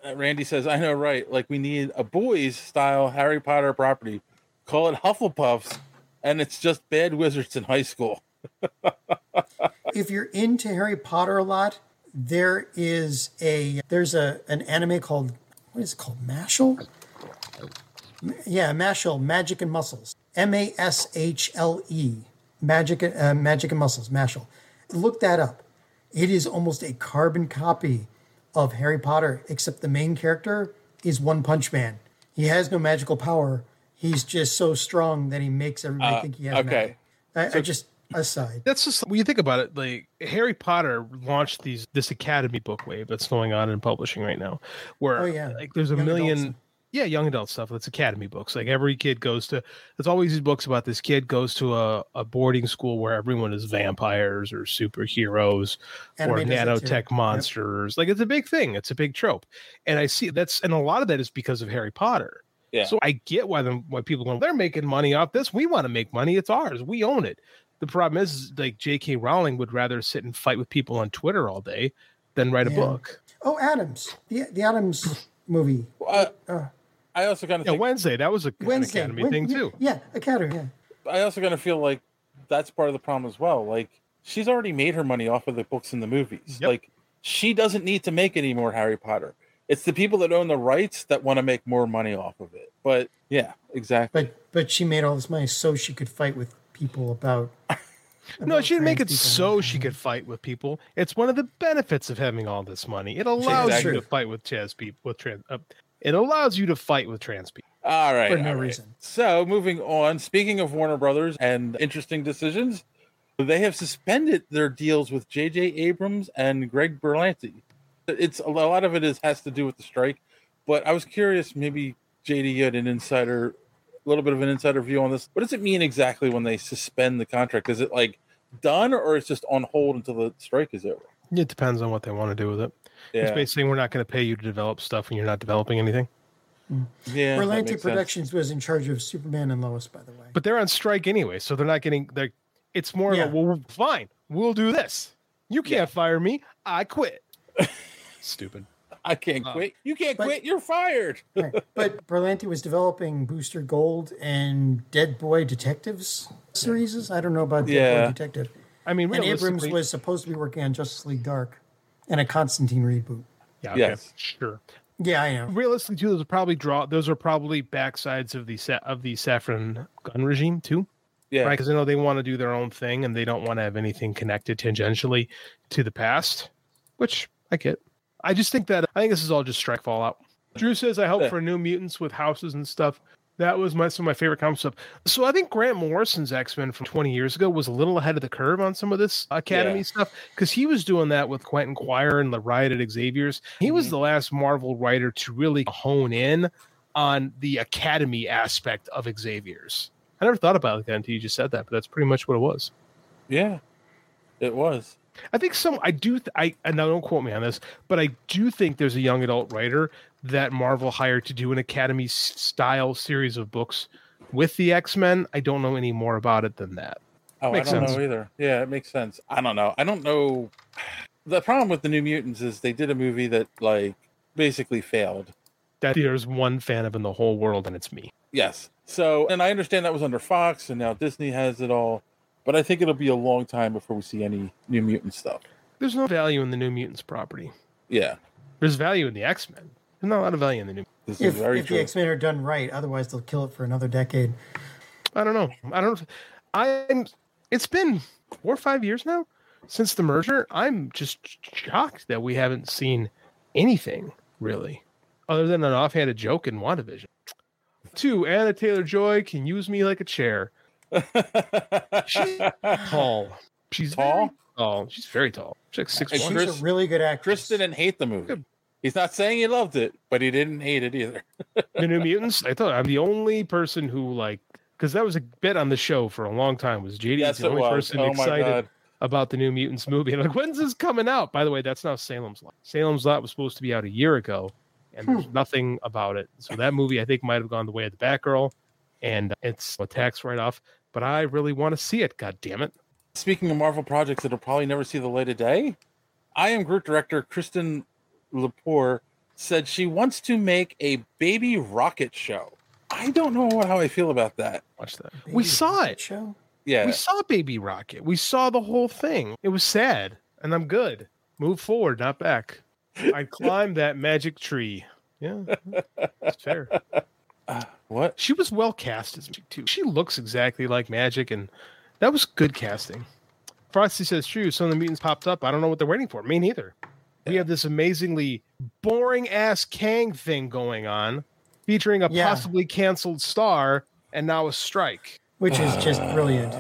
Uh, Randy says, "I know, right? Like we need a boys style Harry Potter property. Call it Hufflepuffs, and it's just bad wizards in high school." [laughs] if you're into Harry Potter a lot, there is a there's a an anime called what is it called? Mashle? Yeah, Mashle, Magic and Muscles. M A S H L E. Magic uh, Magic and Muscles, Mashle. Look that up. It is almost a carbon copy of Harry Potter, except the main character is One Punch Man. He has no magical power. He's just so strong that he makes everybody Uh, think he has okay. magic. I, I just aside. That's just when you think about it. Like Harry Potter launched these this Academy book wave that's going on in publishing right now, where Oh, yeah. like there's a Young million. adults. Yeah, young adult stuff. That's Academy books. Like every kid goes to. There's always these books about this kid goes to a, a boarding school where everyone is vampires or superheroes or Anime does that too. nanotech Yep. monsters. Like it's a big thing. It's a big trope, and I see that's and a lot of that is because of Harry Potter. Yeah. So I get why them why people go, they're making money off this. We want to make money. It's ours. We own it. The problem is like J.K. Rowling would rather sit and fight with people on Twitter all day than write a book. Oh, Addams, the the Addams [clears throat] movie. Uh, Uh, I also kind of Yeah, think Wednesday that was a, an Wednesday Academy Wen- thing yeah, too. Yeah, Academy. Yeah. I also kind of feel like that's part of the problem as well. Like she's already made her money off of the books and the movies. Like she doesn't need to make any more Harry Potter. It's the people that own the rights that want to make more money off of it. But yeah, exactly. But but she made all this money so she could fight with people about. [laughs] No, she didn't make it trans so she could fight with people. It's one of the benefits of having all this money. It allows Exactly. you to fight with trans people. With trans, uh, it allows you to fight with trans people. All right. For no all right. reason. So moving on, speaking of Warner Brothers and interesting decisions, they have suspended their deals with J.J. Abrams and Greg Berlanti. It's a lot of it is has to do with the strike, but I was curious. Maybe JD, you had an insider, a little bit of an insider view on this. What does it mean exactly when they suspend the contract? Is it like done or it's just on hold until the strike is over? It depends on what they want to do with it. It's Yeah. basically we're not going to pay you to develop stuff when you're not developing anything. Mm. Yeah, that Berlanti makes sense. Productions was in charge of Superman and Lois, by the way. But they're on strike anyway, so they're not getting. They're, it's more Yeah. of a well, fine, we'll do this. You can't fire me. I quit. [laughs] Stupid. I can't uh, quit. You can't quit. You're fired. [laughs] Right. But Berlanti was developing Booster Gold and Dead Boy Detectives series. I don't know about Dead Yeah. Boy Detective. I mean, and Abrams was supposed to be working on Justice League Dark and a Constantine reboot. Yeah. okay, Yes. Sure. Yeah, I know. Realistically, too, those are probably draw. Those are probably backsides of the sa- of the Safran Gunn regime too. Yeah. Right, because I know they want to do their own thing and they don't want to have anything connected tangentially to the past, which I get. I just think that I think this is all just strike fallout. Drew says, "I hope Yeah. for new mutants with houses and stuff." That was my some of my favorite comic stuff. So I think Grant Morrison's X Men from 20 years ago was a little ahead of the curve on some of this Academy Yeah. stuff because he was doing that with Quentin Quire and the Riot at Xavier's. He Mm-hmm. was the last Marvel writer to really hone in on the Academy aspect of Xavier's. I never thought about it until you just said that, but that's pretty much what it was. Yeah, it was. I think some. I do. Th- I and now don't quote me on this, but I do think there's a young adult writer that Marvel hired to do an Academy style series of books with the X Men. I don't know any more about it than that. Oh, Makes I don't sense. know either. Yeah, it makes sense. I don't know. I don't know. The problem with the New Mutants is they did a movie that like basically failed. That there's one fan of in the whole world, and it's me. Yes. So, and I understand that was under Fox, and now Disney has it all. But I think it'll be a long time before we see any New Mutant stuff. There's no value in the New Mutants property. Yeah, There's value in the X Men. There's not a lot of value in the New. this If, is very if true. the X Men are done right, otherwise they'll kill it for another decade. I don't know. I don't. I'm. It's been four or five years now since the merger. I'm just shocked that we haven't seen anything really, other than an offhanded joke in WandaVision. Two, Anya Taylor-Joy can use me like a chair. She's [laughs] tall. She's tall. Tall. She's very tall. She's like six And one. Chris- really good actress. Chris didn't hate the movie. He's not saying he loved it, but he didn't hate it either. [laughs] the New Mutants. I thought I'm the only person who like because that was a bit on the show for a long time. Was JD Yes, the only was. person Oh excited about the New Mutants movie? And like, when's this coming out? By the way, that's not Salem's Lot. Salem's Lot was supposed to be out a year ago, and there's hmm. nothing about it. So that movie, I think, might have gone the way of the Batgirl, and it's a tax write off. But I really want to see it. God damn it! Speaking of Marvel projects that'll probably never see the light of day, I am Groot director Kirsten Lepore said she wants to make a baby rocket show. I don't know what, how I feel about that. Watch that. we saw it. Show. Yeah. We saw Baby Rocket. We saw the whole thing. It was sad, and I'm good. Move forward, not back. I [laughs] climbed that magic tree. Yeah, it's fair. [laughs] what? She was well cast as Magik too. She looks exactly like Magik, and that was good casting. Frosty says true. Some of the mutants popped up. I don't know what they're waiting for. Me neither. We have this amazingly boring ass Kang thing going on, featuring a Yeah. possibly canceled star, and now a strike. Which is just brilliant.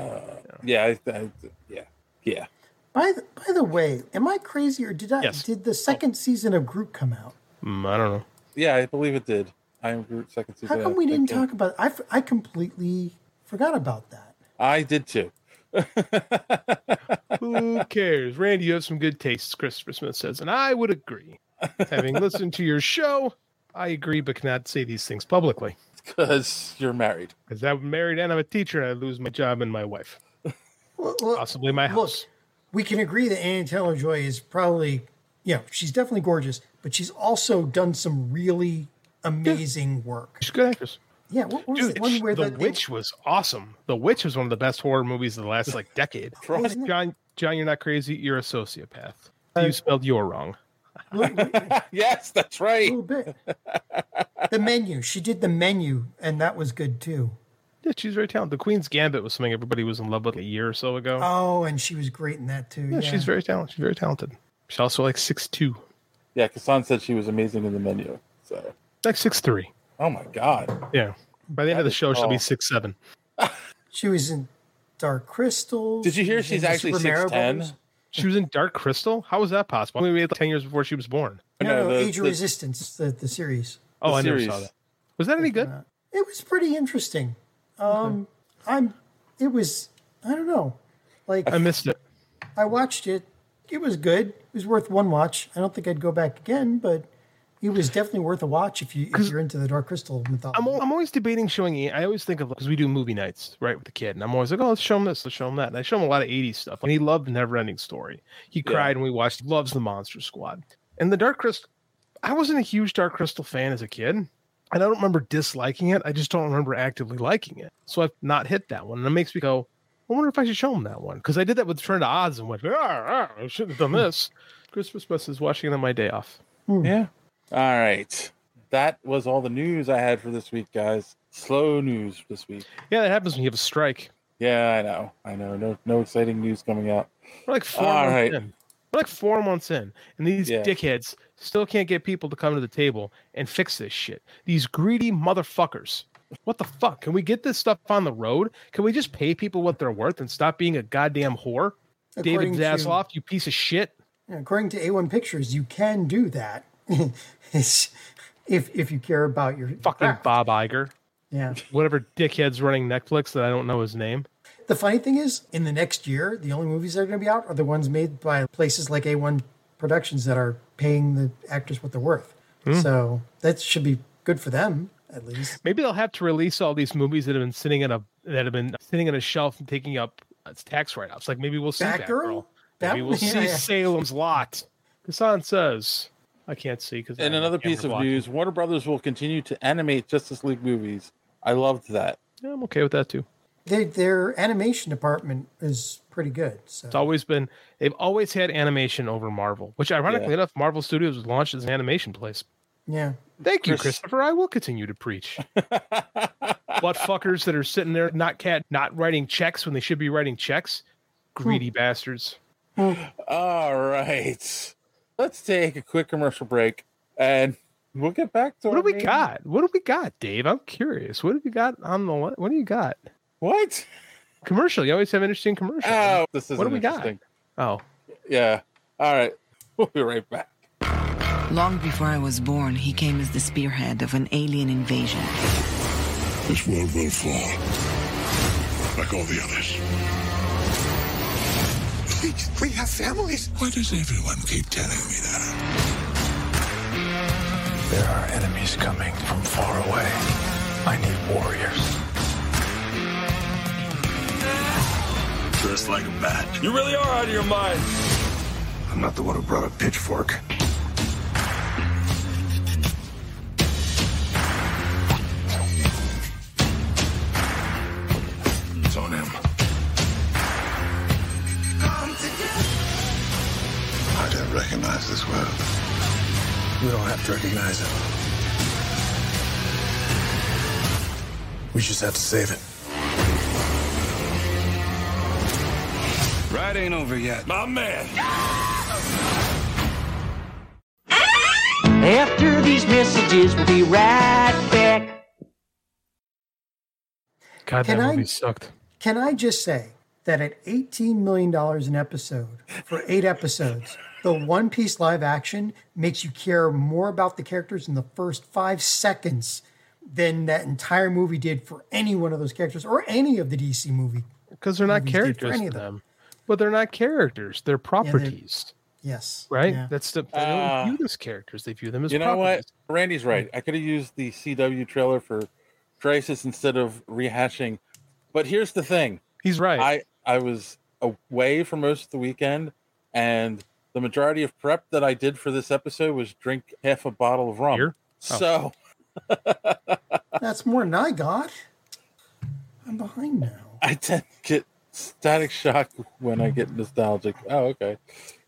Yeah, I, I, yeah, yeah. By the, by the way, am I crazy or did I Yes. did the second season of Groot come out? Mm, I don't know. Yeah, I believe it did. I am Groot second season. How come we didn't talk about I, f- I completely forgot about that. I did too. Who cares? Randy, you have some good tastes, Christopher Smith says, and I would agree. Having [laughs] listened to your show, I agree, but cannot say these things publicly. Because you're married. Because I'm married and I'm a teacher, and I lose my job and my wife. Possibly my Look, house. we can agree that Anya Taylor-Joy is probably, you know, she's definitely gorgeous, but she's also done some really amazing work. She's a good actress. Yeah, what was Dude, the one where The the, Witch was awesome. The Witch was one of the best horror movies of the last like decade. [laughs] Wasn't? John, John, you're not crazy. You're a sociopath. Uh, you spelled your wrong. [laughs] yes, that's right. A little bit. the menu. She did the menu, and that was good too. Yeah, she's very talented. The Queen's Gambit was something everybody was in love with a year or so ago. Oh, and she was great in that too. yeah, Yeah, she's very talented. She's very talented. She's also like six two, Yeah, Kassan said she was amazing in the menu. So, like six three. oh my god. Yeah. By the end of the is show, she'll be six seven. She was in Dark Crystal. Did you hear she's actually Super Mario 6'10"? She was in Dark Crystal. How was that possible? We made like ten years before she was born. No, No, no, the- Age of the- Resistance, the, the series. Oh, The I never saw that. Was that any good? It was pretty interesting. Um, I'm. It was. I don't know. Like I missed it. I watched it. It was good. It was worth one watch. I don't think I'd go back again, but it was definitely worth a watch if you if you're into the Dark Crystal mythology. I'm, I'm always debating showing. Ian- I always think of because we do movie nights right with the kid, and I'm always like, oh, let's show him this, let's show him that. And I show him a lot of '80s stuff. And he loved the Neverending Story. He Yeah. cried when we watched. He loves the Monster Squad and the Dark Crystal. I wasn't a huge Dark Crystal fan as a kid. And I don't remember disliking it. I just don't remember actively liking it. So I've not hit that one. And it makes me go, I wonder if I should show him that one. Because I did that with Turn to Odds and went, ah, ah, I shouldn't have done this. Christmas Bus is watching it on my day off. Yeah. All right. That was all the news I had for this week, guys. Slow news this week. Yeah, that happens when you have a strike. Yeah, I know. I know. No no exciting news coming out. We're like four All months right. in. We're like four months in, and these Yeah. dickheads still can't get people to come to the table and fix this shit. These greedy motherfuckers. What the fuck? Can we get this stuff on the road? Can we just pay people what they're worth and stop being a goddamn whore? David According to- Zaslav, you piece of shit. According to A1 Pictures, you can do that. [laughs] If if you care about your Fucking craft. Bob Iger. Yeah. Whatever dickhead's running Netflix that I don't know his name. The funny thing is, in the next year, the only movies that are going to be out are the ones made by places like A1 Productions that are paying the actors what they're worth. Hmm. So that should be good for them, at least. Maybe they'll have to release all these movies that have been sitting in a that have been sitting on a shelf and taking up uh, tax write-offs. Like maybe we'll see Batgirl? Batgirl. That Maybe we'll one- see [laughs] yeah, yeah. Salem's Lot. Hassan says, I can't see because. And another piece of news: Warner Brothers will continue to animate Justice League movies. I loved that. Yeah, I'm okay with that too. Their, their animation department is pretty good. So It's always been they've always had animation over Marvel, which ironically Yeah. enough, Marvel Studios was launched as an animation place. yeah. Thank you, Christopher. I will continue to preach. [laughs] what fuckers that are sitting there not cat not writing checks when they should be writing checks. Hmm. Greedy bastards. All right, let's take a quick commercial break, and we'll get back to What do we main- got? What do we got, Dave? I'm curious. What have you got on the what? What do you got? What commercial? You always have interesting commercials. Oh, this is what do we got? Oh, Yeah. All right, [laughs] we'll be right back. Long before I was born, he came as the spearhead of an alien invasion. This world will fall. Like all the others. We, we have families. Why does everyone keep telling me that? There are enemies coming from far away. I need warriors. Dressed like a bat. You really are out of your mind. I'm not the one who brought a pitchfork. We don't have to recognize it. We just have to save it. Ride ain't over yet. My man. After these messages, we'll be right back. God, Can that I- movie sucked. Can I just say that at $18 million an episode for eight episodes, the One Piece live action makes you care more about the characters in the first five seconds than that entire movie did for any one of those characters or any of the DC movie. Because they're not movies did for characters any of them. them. But they're not characters. They're properties. Yes. right? Yeah. That's the they Uh, don't view them as characters. They view them as You know properties. what? Randy's right. I could have used the CW trailer for Crisis instead of rehashing. But here's the thing. He's right. I I was away for most of the weekend, and the majority of prep that I did for this episode was drink half a bottle of rum. Oh. So [laughs] That's more than I got. I'm behind now. I tend to get static shock when I get nostalgic. Oh, okay.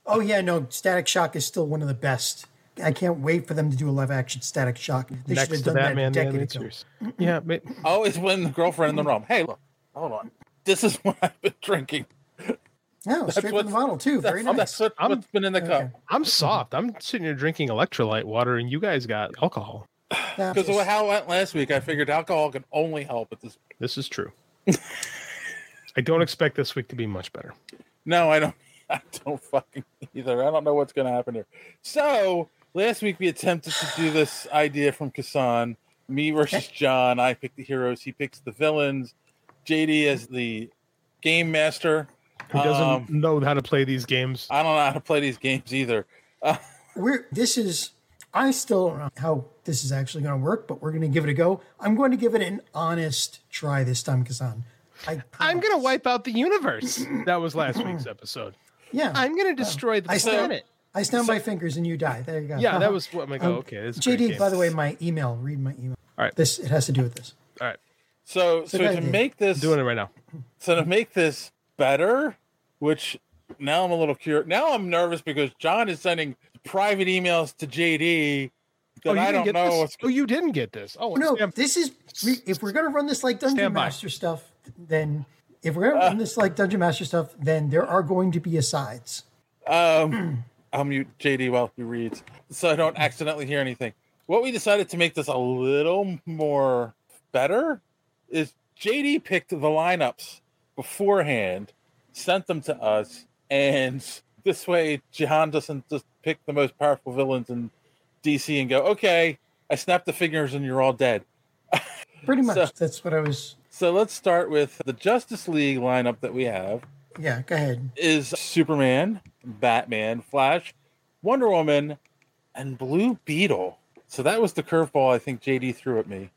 Oh yeah, no, Static Shock is still one of the best. I can't wait for them to do a live action Static Shock. They Next should have to done that a the decade animated ago. Yeah, [laughs] but oh, Always when the girlfriend in the room. Hey, look, hold on. This is [laughs] what I've been drinking. Oh, no, straight from the bottle too. Very [laughs] nice. That's what, what's been in the cup. I'm soft. I'm sitting here drinking electrolyte water, and you guys got alcohol. Because of how it went last week, I figured alcohol can only help at this. This is true. [laughs] I don't expect this week to be much better. No, I don't. [laughs] I don't fucking either. I don't know what's going to happen here. So last week we attempted to do this idea from Kasan, me versus John. I pick the heroes. He picks the villains. JD as the game master. Who doesn't Um, know how to play these games? I don't know how to play these games either. Uh, [laughs] We're this is I still don't know how this is actually going to work, but we're going to give it a go. I'm going to give it an honest try this time, Kazan. I I'm gonna wipe out the universe. That was last [laughs] week's episode. yeah. I'm gonna destroy the I stand, planet. I stand by fingers and you die. There you go. Yeah, that was [laughs] what I'm like. Um, okay, this is JD, by the way, my email. Read my email. All right. This it has to do with this. All right. So, So so, to make this doing it right now. So to make this better, which now I'm a little curious. Now I'm nervous because John is sending private emails to JD that oh, you I didn't don't get know this? what's. Oh, you didn't get this. Oh no, this is if we're gonna run this like Dungeon Stand by. Master stuff, then if we're gonna run this like Dungeon Master stuff, then there are going to be asides. Um, [clears throat] I'll mute JD while he reads, so I don't accidentally hear anything. What we decided to make this a little more better is JD picked the lineups beforehand, sent them to us, and [laughs] this way Jahan doesn't just pick the most powerful villains in DC and go, "Okay, I snapped the fingers and you're all dead." [laughs] Pretty much. So- That's what I was. So let's start with the Justice League lineup that we have Yeah, go ahead. is Superman, Batman, Flash, Wonder Woman, and Blue Beetle. So that was the curveball I think JD threw at me.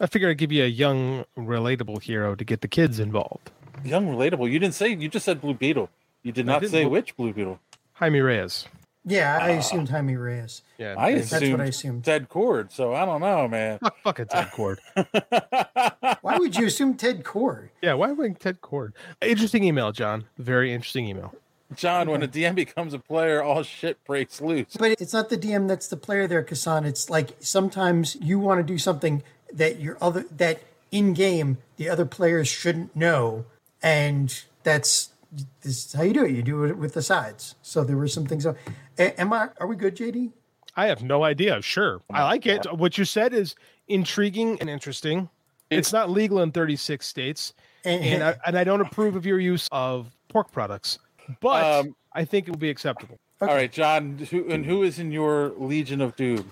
I figured I'd give you a young, relatable hero to get the kids involved. Young, relatable. You didn't say. You just said Blue Beetle. You did not say look- which Blue Beetle. Jaime Reyes. Yeah, I ah. assumed Jaime Reyes. Yeah, I that's assumed, what I assumed. Ted Kord. So I don't know, man. Fuck, fucking Ted Kord. [laughs] Why would you assume Ted Kord? Yeah, why would Ted Kord? Interesting email, John. Very interesting email. John, when a DM becomes a player, all shit breaks loose. But it's not the DM that's the player there, Kasan. It's like sometimes you want to do something that your other that in game the other players shouldn't know, and that's this is how you do it. You do it with the sides. So there were some things. A- Am I? Are we good, JD? I have no idea. Sure. I like it. What you said is intriguing and interesting. It's not legal in 36 states. And- And, I, and I don't approve of your use of pork products, but Um, I think it will be acceptable. All right, John, who, and who is in your Legion of Doom?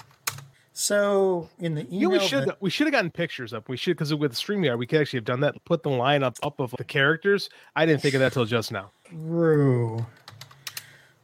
So in the email, You know, we should that- we should have gotten pictures up. We should because with StreamYard we could actually have done that. Put the lineup up of the characters. I didn't think of that till just now. True.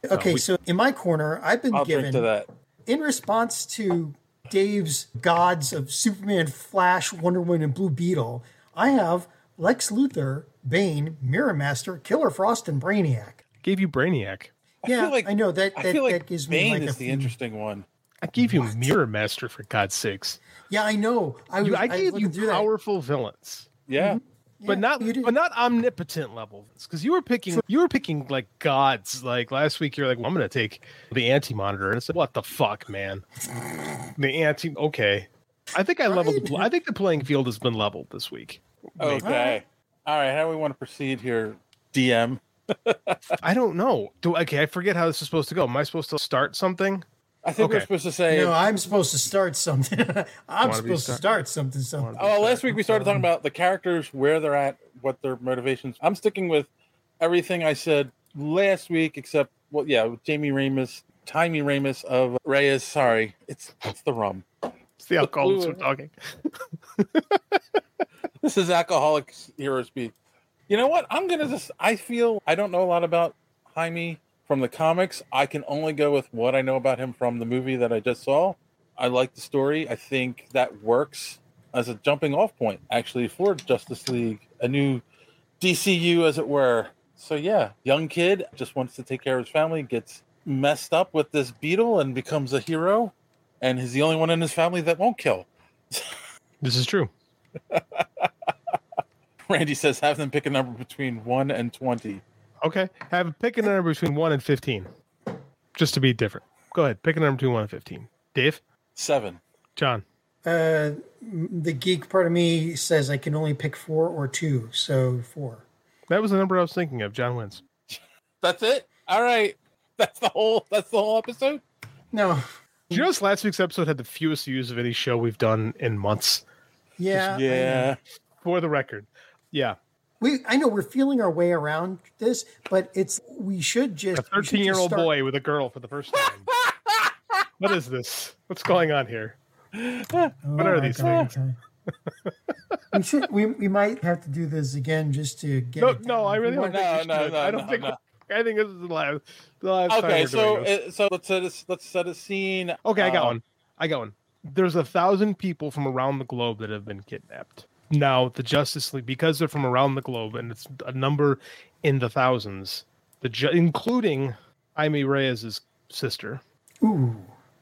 Okay, we- so in my corner, I've been I'll given to that. in response to Dave's gods of Superman, Flash, Wonder Woman, and Blue Beetle. I have Lex Luthor, Bane, Mirror Master, Killer Frost, and Brainiac. Gave you Brainiac. Yeah, feel like- I know that. I that, feel like that gives me Bane like a is the few- interesting one. I gave you Mirror Master for God's sakes. Yeah, I know. I, You- was, I gave looking you through that. powerful villains. Yeah. Mm-hmm. but not but not omnipotent levels because you were picking you were picking like gods like last week you're like well, i'm gonna take the anti-monitor and i said what the fuck man the anti okay i think i leveled the, i think the playing field has been leveled this week Okay. All right. How do we want to proceed here, DM? [laughs] i don't know do okay i forget how this is supposed to go am i supposed to start something I think we're supposed to say. No, I'm supposed to start something. [laughs] I'm Wanna be supposed to start- start something. Something. Oh, last week we started talking about the characters, where they're at, what their motivations. I'm sticking with everything I said last week, except well, yeah, with Jamie Ramis, Timey Ramis of Reyes. Sorry, it's it's the rum. it's the alcoholics we're talking [laughs] This is alcoholic hero speak. You know what? I'm gonna just. I feel I don't know a lot about Jaime from the comics. I can only go with what I know about him from the movie that I just saw. I like the story. I think that works as a jumping off point, actually, for Justice League, a new DCU, as it were. So yeah, young kid just wants to take care of his family, gets messed up with this beetle, and becomes a hero. And he's the only one in his family that won't kill. [laughs] this is true [laughs] Randy says have them pick a number between one and twenty. Okay have pick a number between 1 and 15 just to be different go ahead pick a number between 1 and 15 dave Seven. john Uh, the geek part of me says I can only pick four or two, so four. that was the number i was thinking of john wins [laughs] That's it. All right. [laughs] That's the whole. That's the whole episode. No. Do you notice last week's episode had the fewest views of any show we've done in months? Yeah. I know. Yeah. For the record. Yeah. We I know we're feeling our way around this, but it's we should just A 13 year old boy with a girl for the first time. [laughs] what is this? What's going on here? What are these things? we should. We, we might have to do this again just to get. No, it no, down. I really want- don't think no, no, I don't no, think. no. I think this is the last. The last time Okay, so doing this. so let's set a, let's set a scene. Okay, I got Uh, one. I got one. There's a thousand people from around the globe that have been kidnapped. Now, the Justice League, because they're from around the globe, and it's a number in the thousands, the ju- including Jaime Reyes' sister, Ooh.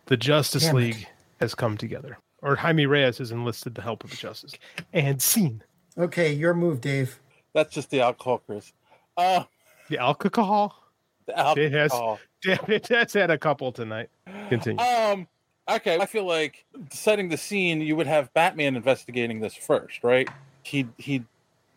the Justice Damn it. League has come together. Or Jaime Reyes has enlisted the help of the Justice And scene. Okay, your move, Dave. That's just the alcohol, Chris. Uh, The alcohol? the It has, alcohol. damn, it has [laughs] had a couple tonight. Continue. Um. Okay, I feel like setting the scene, you would have Batman investigating this first, right? He'd he'd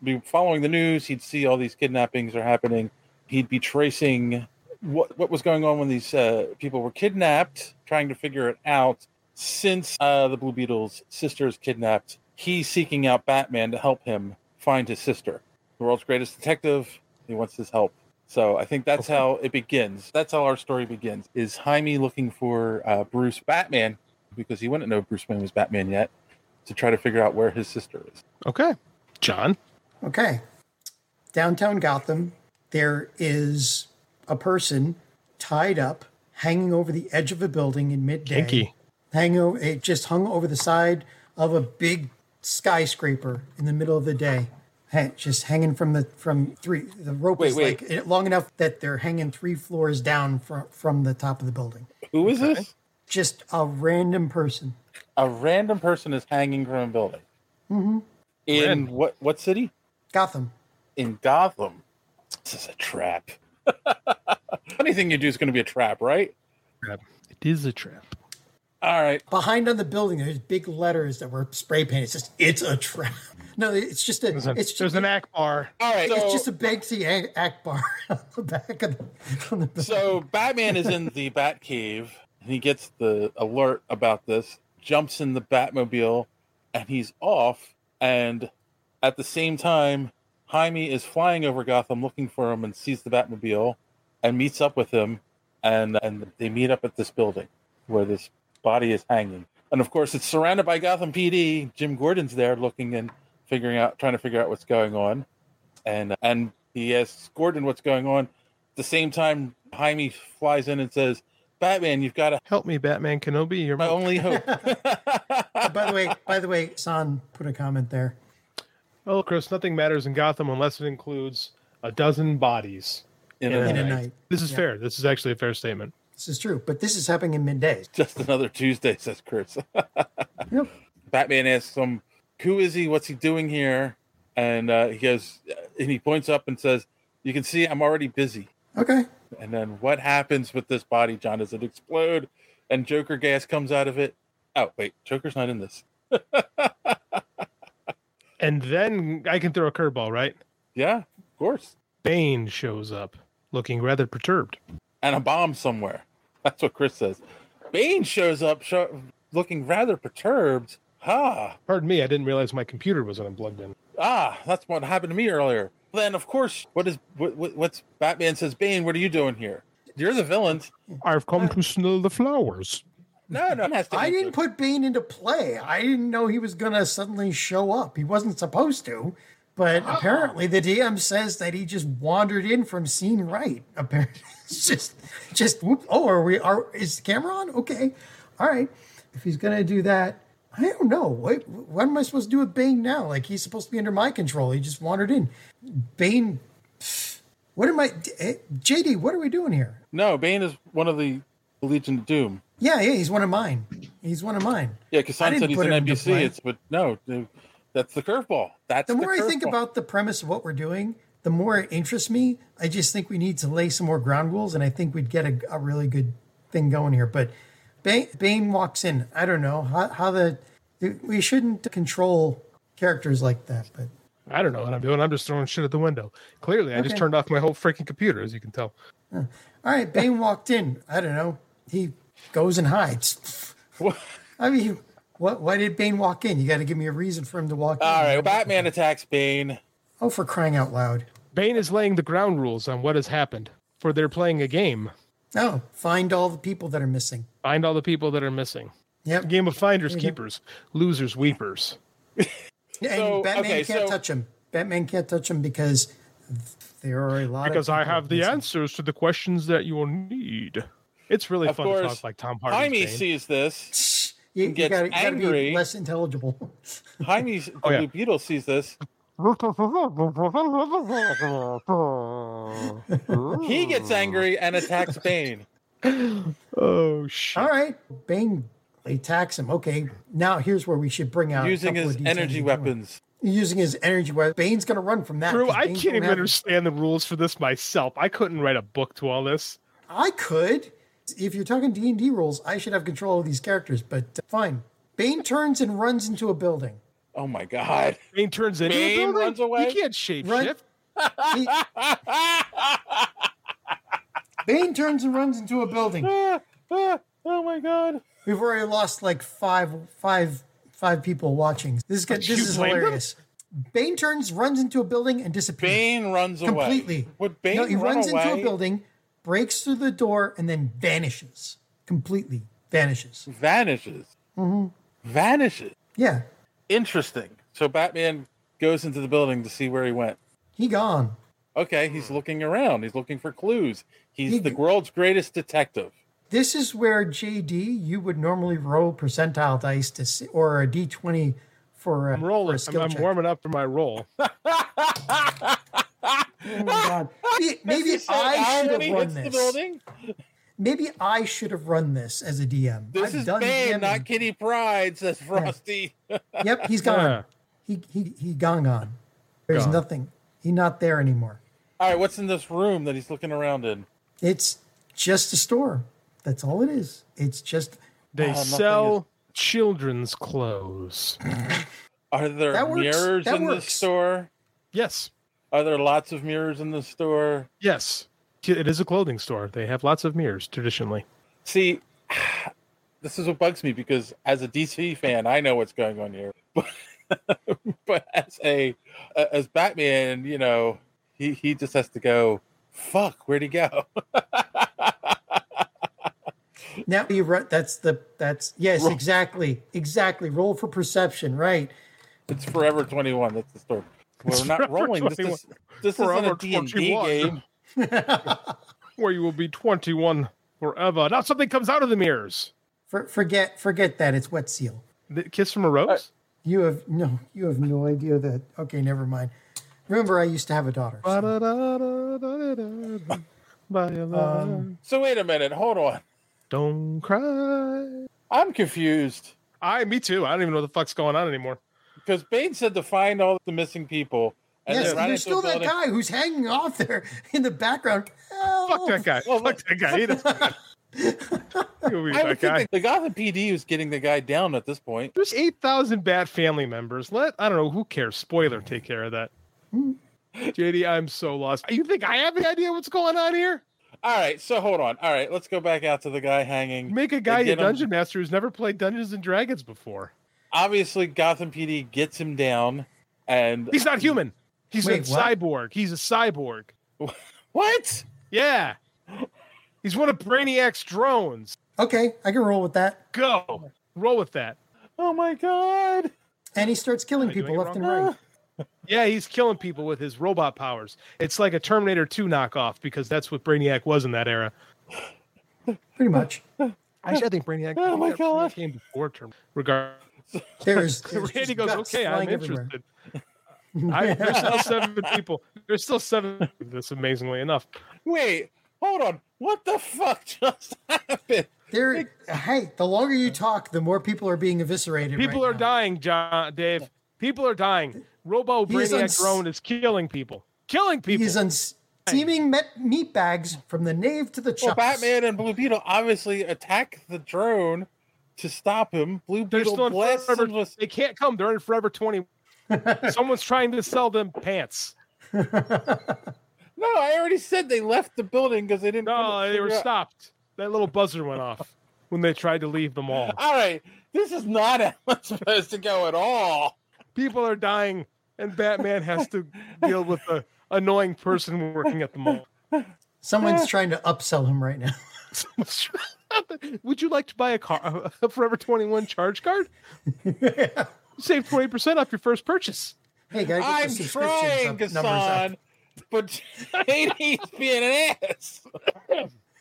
be following the news. He'd see all these kidnappings are happening. He'd be tracing what what was going on when these uh, people were kidnapped, trying to figure it out. Since uh, the Blue Beetle's sister is kidnapped, he's seeking out Batman to help him find his sister. The world's greatest detective. He wants his help. So I think that's how it begins. That's how our story begins. Is Jaime looking for uh, Bruce Batman because he wouldn't know Bruce Wayne was Batman yet to try to figure out where his sister is. Okay. John? Okay. Downtown Gotham, there is a person tied up, hanging over the edge of a building in midday. Yankee. Hanging over, it just hung over the side of a big skyscraper in the middle of the day. Ha- Just hanging from the from three. The rope Wait, is wait. like long enough that they're hanging three floors down from from the top of the building. Who is this? Just a random person. A random person is hanging from a building Mm-hmm. in Random. what what city? Gotham. In Gotham. This is a trap. [laughs] Anything you do is going to be a trap, right? It is a trap. All right. Behind on the building, there's big letters that were spray painted. It says "It's a trap." No, it's just a. There's, a, it's there's an Ackbar. All right. it's just a Banksy Ak- Ackbar [laughs] on the back of the. On the building. So Batman is in the Batcave, and he gets the alert about this, jumps in the Batmobile, and he's off. And at the same time, Jaime is flying over Gotham looking for him and sees the Batmobile and meets up with him. And, and they meet up at this building where this body is hanging. And of course, it's surrounded by Gotham PD. Jim Gordon's there looking and figuring out, trying to figure out what's going on. And uh, and he asks Gordon what's going on. At the same time, Jaime flies in and says, "Batman, you've got to Help me, Batman Kenobi. You're my only hope." Oh, [laughs] by the way, by the way, San put a comment there. Oh, Chris, nothing matters in Gotham unless it includes a dozen bodies In in, a a night. night. This is Yeah. fair. This is actually a fair statement. This is true, but this is happening in midday. Just another Tuesday, says Chris. [laughs] Yep. Batman asks him, "Who is he? What's he doing here?" And uh, he goes, and he points up and says, "You can see I'm already busy." Okay. And then what happens with this body, John? Does it explode? And Joker gas comes out of it. Oh wait, Joker's not in this. [laughs] And then I can throw a curveball, right? Yeah, of course. Bane shows up looking rather perturbed. and a bomb somewhere. [laughs] That's what Chris says. Bane shows up show, looking rather perturbed. Ah, Pardon me, I didn't realize my computer was unplugged in. ah, that's what happened to me earlier. Then, of course, what is what, what, what's Batman says? Bane, what are you doing here? You're the villain. I've come to smell the flowers. No, no, it has to I didn't put Bane into play. I didn't know he was going to suddenly show up. He wasn't supposed to, but apparently the DM says that he just wandered in from scene right. Apparently, [laughs] it's just, just whoop. Oh, are we? Are is the camera on? Okay, all right. If he's going to do that, I don't know. What what am I supposed to do with Bane now? Like he's supposed to be under my control. He just wandered in. Bane. What am I? eh, JD, what are we doing here? No, Bane is one of the Legion of Doom. Yeah, yeah, he's one of mine. He's one of mine. Yeah, because didn't said he's an NPC. It's but no, that's the curveball. That's the more I think about the premise of what we're doing, the more it interests me. I just think we need to lay some more ground rules, and I think we'd get a, a really good thing going here. But Bane, Bane walks in. I don't know how, how the we shouldn't control characters like that, but I don't know what I'm doing. I'm just throwing shit at the window. Clearly, I just turned off my whole freaking computer, as you can tell. all right. Bane walked in. I don't know. He goes and hides. [laughs] I mean, what? Why did Bane walk in? You got to give me a reason for him to walk in. All right, Batman attacks Bane. Oh, for crying out loud! Bane is laying the ground rules on what has happened. For they're playing a game. Oh, find all the people that are missing. Find all the people that are missing. Yep. Game of finders, There keepers, losers, weepers. And So, Batman okay, can't so- touch him. Batman can't touch him because there are a lot Because of I have the missing. answers to the questions that you will need. It's really Of fun to talk like Tom Hardy. Jaime sees this. You, you gets gotta, you gotta angry. be less intelligible. [laughs] Jaime, the [laughs] Oh, yeah. Blue Beetle, sees this. [laughs] He gets angry and attacks Bane. Oh shit! All right, Bane attacks him. Okay, now here's where we should bring out a using couple his of energy before. weapons. Using his energy weapon, Bane's gonna run from that. Drew, 'cause I can't even have- understand the rules for this myself. I couldn't write a book to all this. I could. If you're talking D and D rules, I should have control of these characters. But uh, fine. Bane turns and runs into a building. Oh my god! Bane turns into Bane a building? runs away? He can't shape Run- shift. [laughs] He- [laughs] Bane turns and runs into a building. Ah, ah, oh my god! We've already lost like five, five, five people watching. This is This is blame them? hilarious. Bane turns, runs into a building, and disappears. Bane runs away. completely. Would Bane no, he run runs into a building, breaks through the door, and then vanishes. Completely vanishes. Vanishes. hmm Vanishes. Yeah, Interesting. So Batman goes into the building to see where he went. he gone. Okay, he's hmm. looking around. He's looking for clues. He's He- the world's greatest detective. This is where JD you would normally roll percentile dice to see, or a D twenty for a, I'm for rolling. a I'm, skill I'm check. warming up for my roll. [laughs] Oh my God. [laughs] Maybe, maybe I should have run hits the this. building. Maybe I should have run this as a DM. This I've is done Bane, DMing. not Kitty Pryde, says Frosty. Yep, he's [laughs] gone. Yeah. He he he gone gone. There's Gone. nothing. He's not there anymore. All right, what's in this room that he's looking around in? It's just a store. That's all it is. It's just They uh, nothing sell children's clothes. [clears throat] Are there That mirrors That in the store? Yes. Are there lots of mirrors in the store? Yes. It is a clothing store. They have lots of mirrors traditionally. See, [sighs] this is what bugs me because as a DC fan, I know what's going on here. But, [laughs] but as a as Batman, you know, he he just has to go. Fuck, where'd he go? [laughs] now you run. That's the that's yes Roll. exactly exactly. Roll for perception. Right. It's Forever Twenty One. That's the story. We're not Forever rolling. This is this isn't Forever a D and D 21. game. [laughs] Where you will be 21 forever. Now something comes out of the mirrors. For, forget forget that. It's wet seal. The kiss from a rose? Uh, you have no. You have no idea that. Okay, never mind. Remember, I used to have a daughter. so- Um, So wait a minute. Hold on. Don't cry. I'm confused I, me too. I don't even know what the fuck's going on anymore. because Bane said to find all the missing people. And yes, there's still that guy who's hanging off there in the background. Fuck that guy. Fuck that guy. He doesn't- I would guy. think the Gotham PD is getting the guy down at this point. There's 8,000 Bat family members. Let, I don't know, who cares? Spoiler, take care of that. [laughs] JD, I'm so lost. You think I have any idea what's going on here? All right, so hold on. All right, let's go back out to the guy hanging. Make a guy a get him- dungeon master who's never played Dungeons and Dragons before. Obviously, Gotham PD gets him down, and He's not human. He's Wait, a what? cyborg. He's a cyborg. [laughs] what? Yeah. He's one of Brainiac's drones. Okay, I can roll with that. Go. Roll with that. Oh my god! And he starts killing Am I doing people left and right. Ah. Yeah, he's killing people with his robot powers. It's like a Terminator 2 knockoff because that's what Brainiac was in that era. Pretty much. Actually, I think Brainiac, [laughs] Oh my Brainiac came before Terminator. Regard. There's, [laughs] there's Randy goes, okay, I'm flying everywhere." interested. I, there's [laughs] still seven people. There's still seven. This amazingly enough. Wait, hold on. What the fuck just happened? There, hey, the longer you talk, the more people are being eviscerated. People right are now. dying, John, Dave. People are dying. Robo He is Brainiac uns- drone is killing people. Killing people. He's on steaming met meat bags from the nave to the Well, chops. Batman and Blue Beetle obviously attack the drone to stop him. Blue They're Beetle still in blasts forever. him with. They can't come. They're in Forever 20. [laughs] Someone's trying to sell them pants. [laughs] No, I already said they left the building because they didn't. No, they were out- stopped. That little buzzer went off when they tried to leave the mall. All right, this is not how it's supposed to go at all. People are dying, and Batman has to deal with the annoying person working at the mall. Someone's trying to upsell him right now. [laughs] Would you like to buy a car, a Forever 21 charge card? [laughs] Save twenty percent off your first purchase. Hey, gotta get the I'm subscriptions trying, up- numbers up. Gassan, but [laughs] JD's being an ass.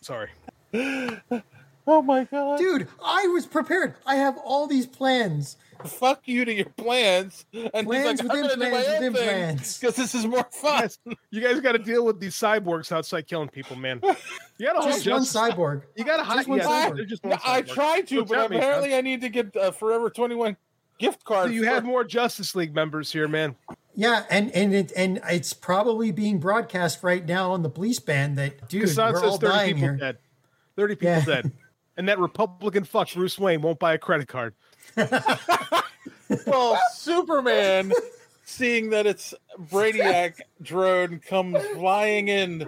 Sorry. [gasps] Oh my god. Dude, I was prepared. I have all these plans. Fuck you to your plans. And Plans he's like, I'm gonna do my plans own thing because this is more fun. You guys got to deal with these cyborgs outside killing people, man. [laughs] You got to Just one cyborg. You got to hide. One Yeah, cyborg. there's just No, one I cyborg. tried to, Don't but tell me, apparently. I need to get a Forever 21 gift card. So you have more Justice League members here, man. Yeah, and and it and it's probably being broadcast right now on the police band that dude, Kassan we're all 30 dying people here. dead. 30 people Yeah. dead. And that Republican fuck Bruce Wayne won't buy a credit card. [laughs] well, Superman, seeing that it's Brainiac drone comes flying in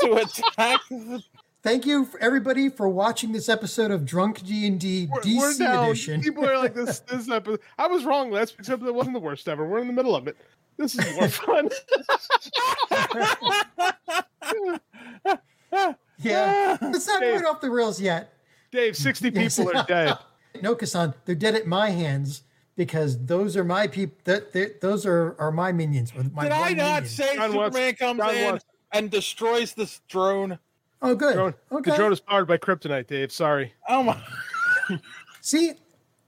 to attack. The, Thank you for everybody for watching this episode of Drunk D and D We're DC edition. People are like this. This episode. I was wrong last week's episode wasn't the worst ever. We're in the middle of it. This is more fun. [laughs] Yeah, it's not Dave. quite off the rails yet. Dave, 60 Yes. people are dead. [laughs] No, Kassan, they're dead at my hands because those are my people. That that- those are are my minions. or My Did I one not minion. say John Superman wants- comes John in wants- and destroys this drone? Oh, good. Drone- Okay. The drone is powered by kryptonite, Dave. Sorry. Oh my! [laughs] [laughs] See,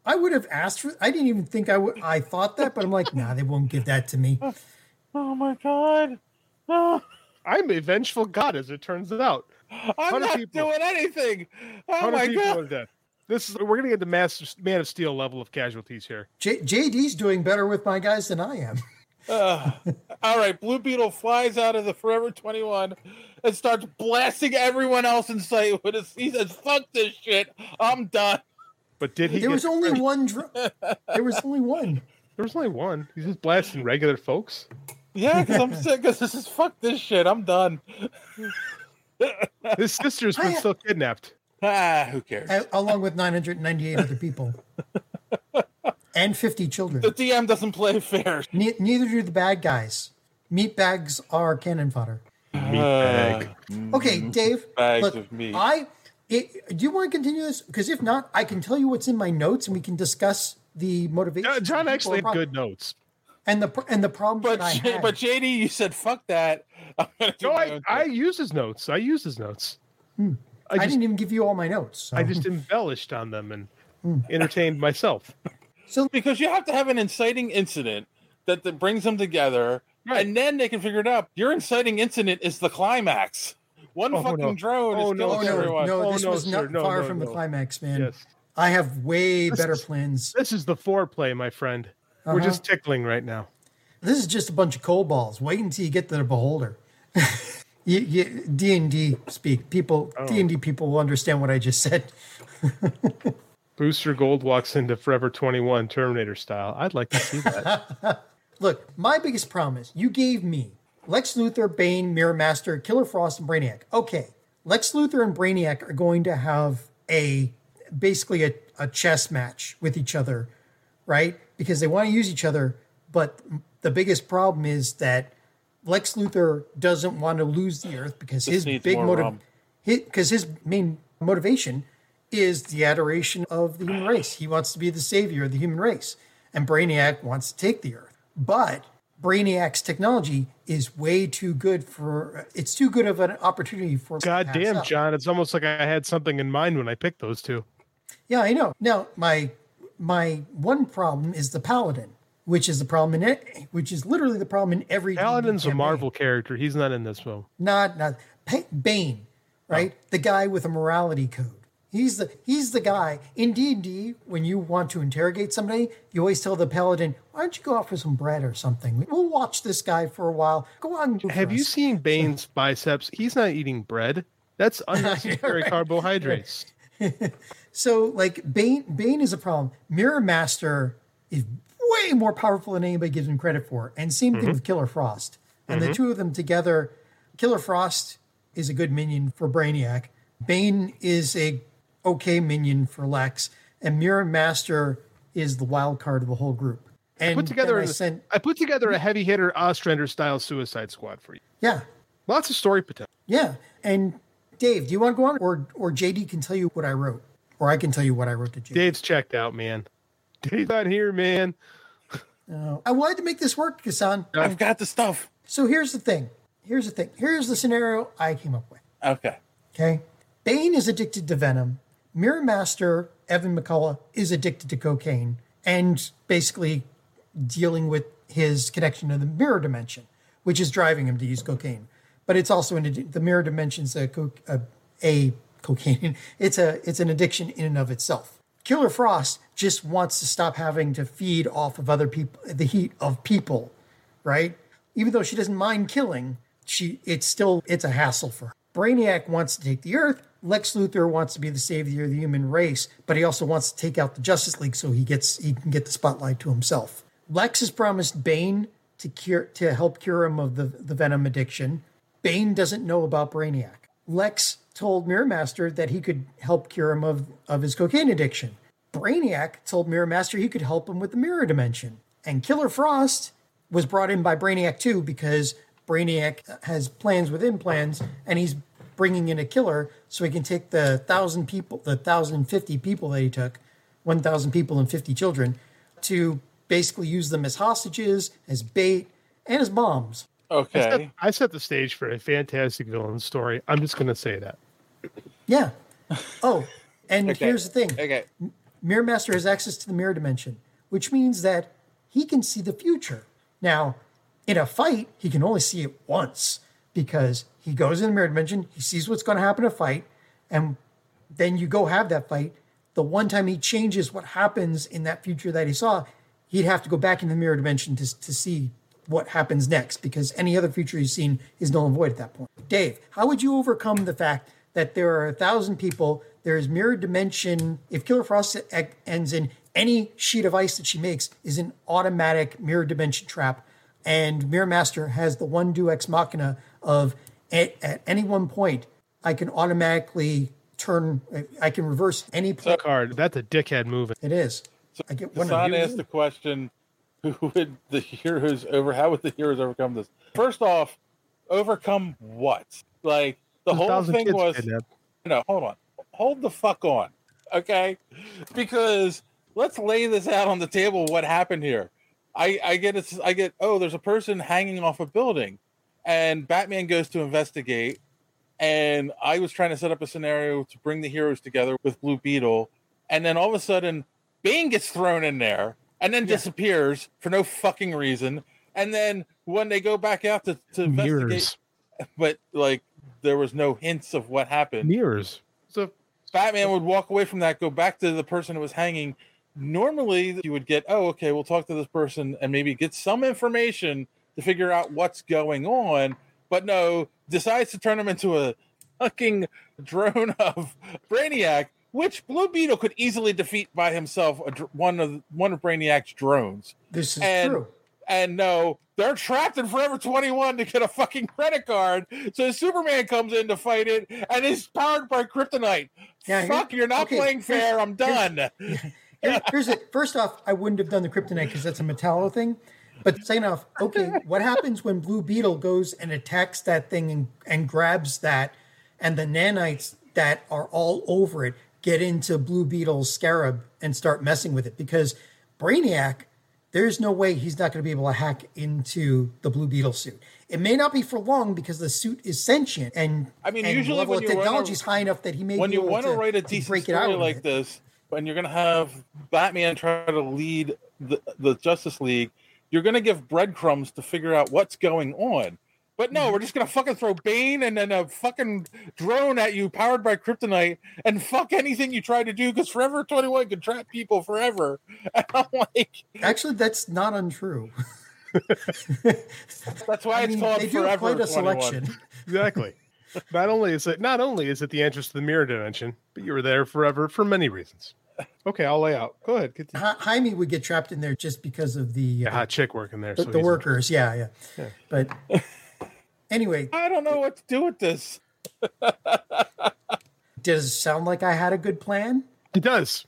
I would have asked for. I didn't even think I would. I thought that, but I'm like, nah, they won't give that to me. [laughs] Oh my god! Oh, I'm a vengeful god, as it turns out. I'm not people. doing anything. Oh 100 my people god! Are dead. This is we're gonna get the mass Man of Steel level of casualties here. J- JD's doing better with my guys than I am. Uh, [laughs] all right, Blue Beetle flies out of the Forever 21 and starts blasting everyone else in sight with his. He says, "Fuck this shit, I'm done." But did he? There get- was only [laughs] one. Dr- there was only one. There was only one. He's just blasting regular folks. Yeah, because I'm sick. Because this is fuck this shit. I'm done. His sister's been I- still kidnapped. Ah, who cares? a- along with 998 other people [laughs] and 50 children. The DM doesn't play fair. Ne- neither do the bad guys. Meat bags are cannon fodder. Meatbag. Okay, Dave. Mm-hmm. Bags look, of meat. I. It, do you want to continue this? Because if not, I can tell you what's in my notes, and we can discuss the motivation. Uh, John actually had good notes. And the and the problem But that I J- had. but JD, you said fuck that. [laughs] I'm No, I, own I thing. used his notes. I use his notes. I, I just didn't even give you all my notes. so- I just embellished on them and Hmm. entertained myself. So because you have to have an inciting incident that, that brings them together, and then they can figure it out. Your inciting incident is the climax. One Oh, fucking no. drone Oh, is no, killing no, everyone. no, Oh, this no, was not No, far no, from the climax, man. Yes. I have way This better is- plans. This is the foreplay, my friend. We're Uh-huh. just tickling right now. This is just a bunch of cold balls. Wait until you get to the beholder. [laughs] D and D speak. People, Oh. D and D people will understand what I just said. [laughs] Booster Gold walks into Forever 21 Terminator style. I'd like to see that. [laughs] Look, my biggest problem is you gave me Lex Luthor, Bane, Mirror Master, Killer Frost, and Brainiac. Okay, Lex Luthor and Brainiac are going to have a basically a, a chess match with each other, right? Because they want to use each other, but the biggest problem is that Lex Luthor doesn't want to lose the Earth because This his big motive, because his main motivation is the adoration of the human race. He wants to be the savior of the human race, and Brainiac wants to take the Earth. But Brainiac's technology is way too good for. It's too good of an opportunity for. him to God damn, up. John. It's almost like I had something in mind when I picked those two. Yeah, I know. Now, my my one problem is the Paladin, which is the problem in it, which is literally the problem in every. Paladin's a. Marvel character. He's not in this film. Not not Bane, oh. right? The guy with a morality code. He's the he's the guy in D and D. When you want to interrogate somebody, you always tell the paladin, "Why don't you go out for some bread or something? We'll watch this guy for a while. Go on." Have you us." seen [laughs] Bane's biceps? He's not eating bread. That's [laughs] unnecessary Right. carbohydrates. [laughs] So like Bane Bane is a problem. Mirror Master is way more powerful than anybody gives him credit for. And same thing Mhm. with Killer Frost. And the Mhm. two of them together, Killer Frost is a good minion for Brainiac. Bane is a okay minion for Lex. And Mirror Master is the wild card of the whole group. And I put together I sent I put together a heavy hitter Ostrander style Suicide Squad for you. Yeah. Lots of story potential. Yeah. And Dave, do you want to go on? Or or JD can tell you what I wrote. Or I can tell you what I wrote to JD. Dave's checked out, man. [laughs] Dave's not here, man. No. I wanted to make this work, Kasan. I've got the stuff. So here's the thing. Here's the thing. Here's the scenario I came up with. Okay. Okay. Bane is addicted to venom. Mirror Master, Evan McCulloch, is addicted to cocaine and basically dealing with his connection to the mirror dimension, which is driving him to use cocaine. But it's also an addi- the mirror dimension's a, co- a, a cocaine. [laughs] It's a it's an addiction in and of itself. Killer Frost just wants to stop having to feed off of other people, the heat of people, right? Even though she doesn't mind killing, she it's still it's a hassle for her. Brainiac wants to take the Earth. Lex Luthor wants to be the savior of the human race, but he also wants to take out the Justice League so he gets he can get the spotlight to himself. Lex has promised Bane to cure to help cure him of the, the venom addiction. Bane doesn't know about Brainiac. Lex told Mirror Master that he could help cure him of, of his cocaine addiction. Brainiac told Mirror Master he could help him with the mirror dimension. And Killer Frost was brought in by Brainiac too because Brainiac has plans within plans and he's bringing in a killer so he can take the thousand people, the thousand fifty people that he took, 1,000 people and 50 children, to basically use them as hostages, as bait, and as bombs. I set, I set the stage for a fantastic villain story. I'm just going to say that. Yeah. Oh, and [laughs] Okay. here's the thing. Okay. Mirror Master has access to the mirror dimension, which means that he can see the future. Now, in a fight, he can only see it once because he goes in the mirror dimension, he sees what's going to happen in a fight, and then you go have that fight. The one time he changes what happens in that future that he saw, he'd have to go back in the mirror dimension to, to see what happens next because any other future he's seen is null and void at that point. Dave, how would you overcome the fact that there are a thousand people? There is mirror dimension. If Killer Frost e- ends in any sheet of ice that she makes is an automatic mirror dimension trap, and Mirror Master has the one deus ex machina of at, at any one point I can automatically turn. I can reverse any point. Card. That's a dickhead move. It is. So I get one of Hassan you. asked the question: Who would the heroes over? How would the heroes overcome this? First off, overcome what? Like the whole thing was. kidnapped. No, hold on, hold the fuck on, okay? Because let's lay this out on the table. What happened here? I I get it. I get. Oh, there's a person hanging off a building, and Batman goes to investigate. And I was trying to set up a scenario to bring the heroes together with Blue Beetle, and then all of a sudden, Bane gets thrown in there and then disappears for no fucking reason. And then when they go back out to, to investigate, but like there was no hints of what happened. Mirrors. So Batman would walk away from that, go back to the person who was hanging. Normally, you would get, oh, okay, we'll talk to this person and maybe get some information to figure out what's going on. But no, decides to turn him into a fucking drone [laughs] of Brainiac, which Blue Beetle could easily defeat by himself. A, dr- one of one of Brainiac's drones. This is and, true. And no, they're trapped in Forever 21 to get a fucking credit card. So Superman comes in to fight it, and is powered by kryptonite. Yeah, Fuck, you're not okay, playing fair. I'm here's- done. [laughs] Here- here's it. First off, I wouldn't have done the kryptonite because that's a Metallo thing. But second off, okay, what happens when Blue Beetle goes and attacks that thing and, and grabs that, and the nanites that are all over it get into Blue Beetle's scarab and start messing with it? Because Brainiac, there's no way he's not going to be able to hack into the Blue Beetle suit. It may not be for long because the suit is sentient, and I mean, and the usually when you technology is high enough that he may when be you able want to write a decent break it story like this, when you're going to have Batman try to lead the, the Justice League, you're going to give breadcrumbs to figure out what's going on. But Mm-hmm. no, we're just going to fucking throw Bane and then a fucking drone at you powered by kryptonite and fuck anything you try to do because Forever 21 can trap people forever. [laughs] And I'm like, Actually, that's not untrue. [laughs] that's why I it's mean, called they do Forever quite a 21. selection. [laughs] Exactly. not only is it not only is it the entrance to the mirror dimension, but you were there forever for many reasons. Okay, I'll lay out. Go ahead. Get the, Ja- Jaime would get trapped in there just because of the uh, hot chick working there. the, so the workers. Yeah, yeah, Yeah. But anyway, I don't know what to do with this. [laughs] does it sound like I had a good plan? It does.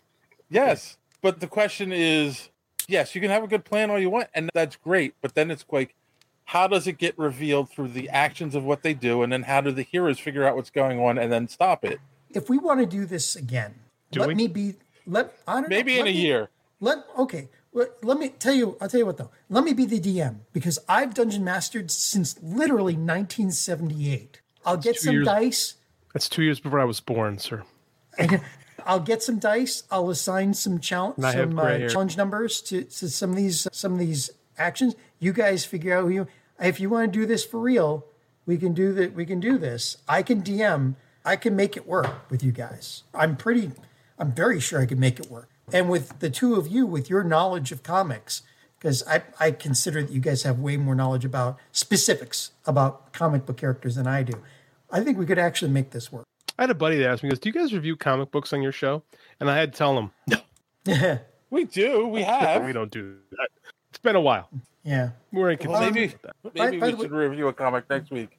Yes, but the question is, yes, you can have a good plan all you want, and that's great. But then it's like, how does it get revealed through the actions of what they do, and then how do the heroes figure out what's going on and then stop it? If we want to do this again, Do let we? me be. Let I don't know, Maybe in a me- year. Let okay. Let, let me tell you. I'll tell you what though. Let me be the DM because I've dungeon mastered since literally 1978. I'll get some years- dice. That's two years before I was born, sir. [laughs] I'll get some dice. I'll assign some challenge, some uh, challenge numbers to, to some of these some of these actions. You guys figure out who you. If you want to do this for real, we can do that. We can do this. I can DM. I can make it work with you guys. I'm pretty. I'm very sure I can make it work. And with the two of you, with your knowledge of comics, because I I consider that you guys have way more knowledge about specifics about comic book characters than I do. I think we could actually make this work. I had a buddy that asked me, he goes, "Do you guys review comic books on your show?" And I had to tell him, "No, [laughs] we do. We [laughs] have. we don't do that. It's been a while. Yeah, we're Well, inconsistent maybe maybe By- by we the should review a comic next week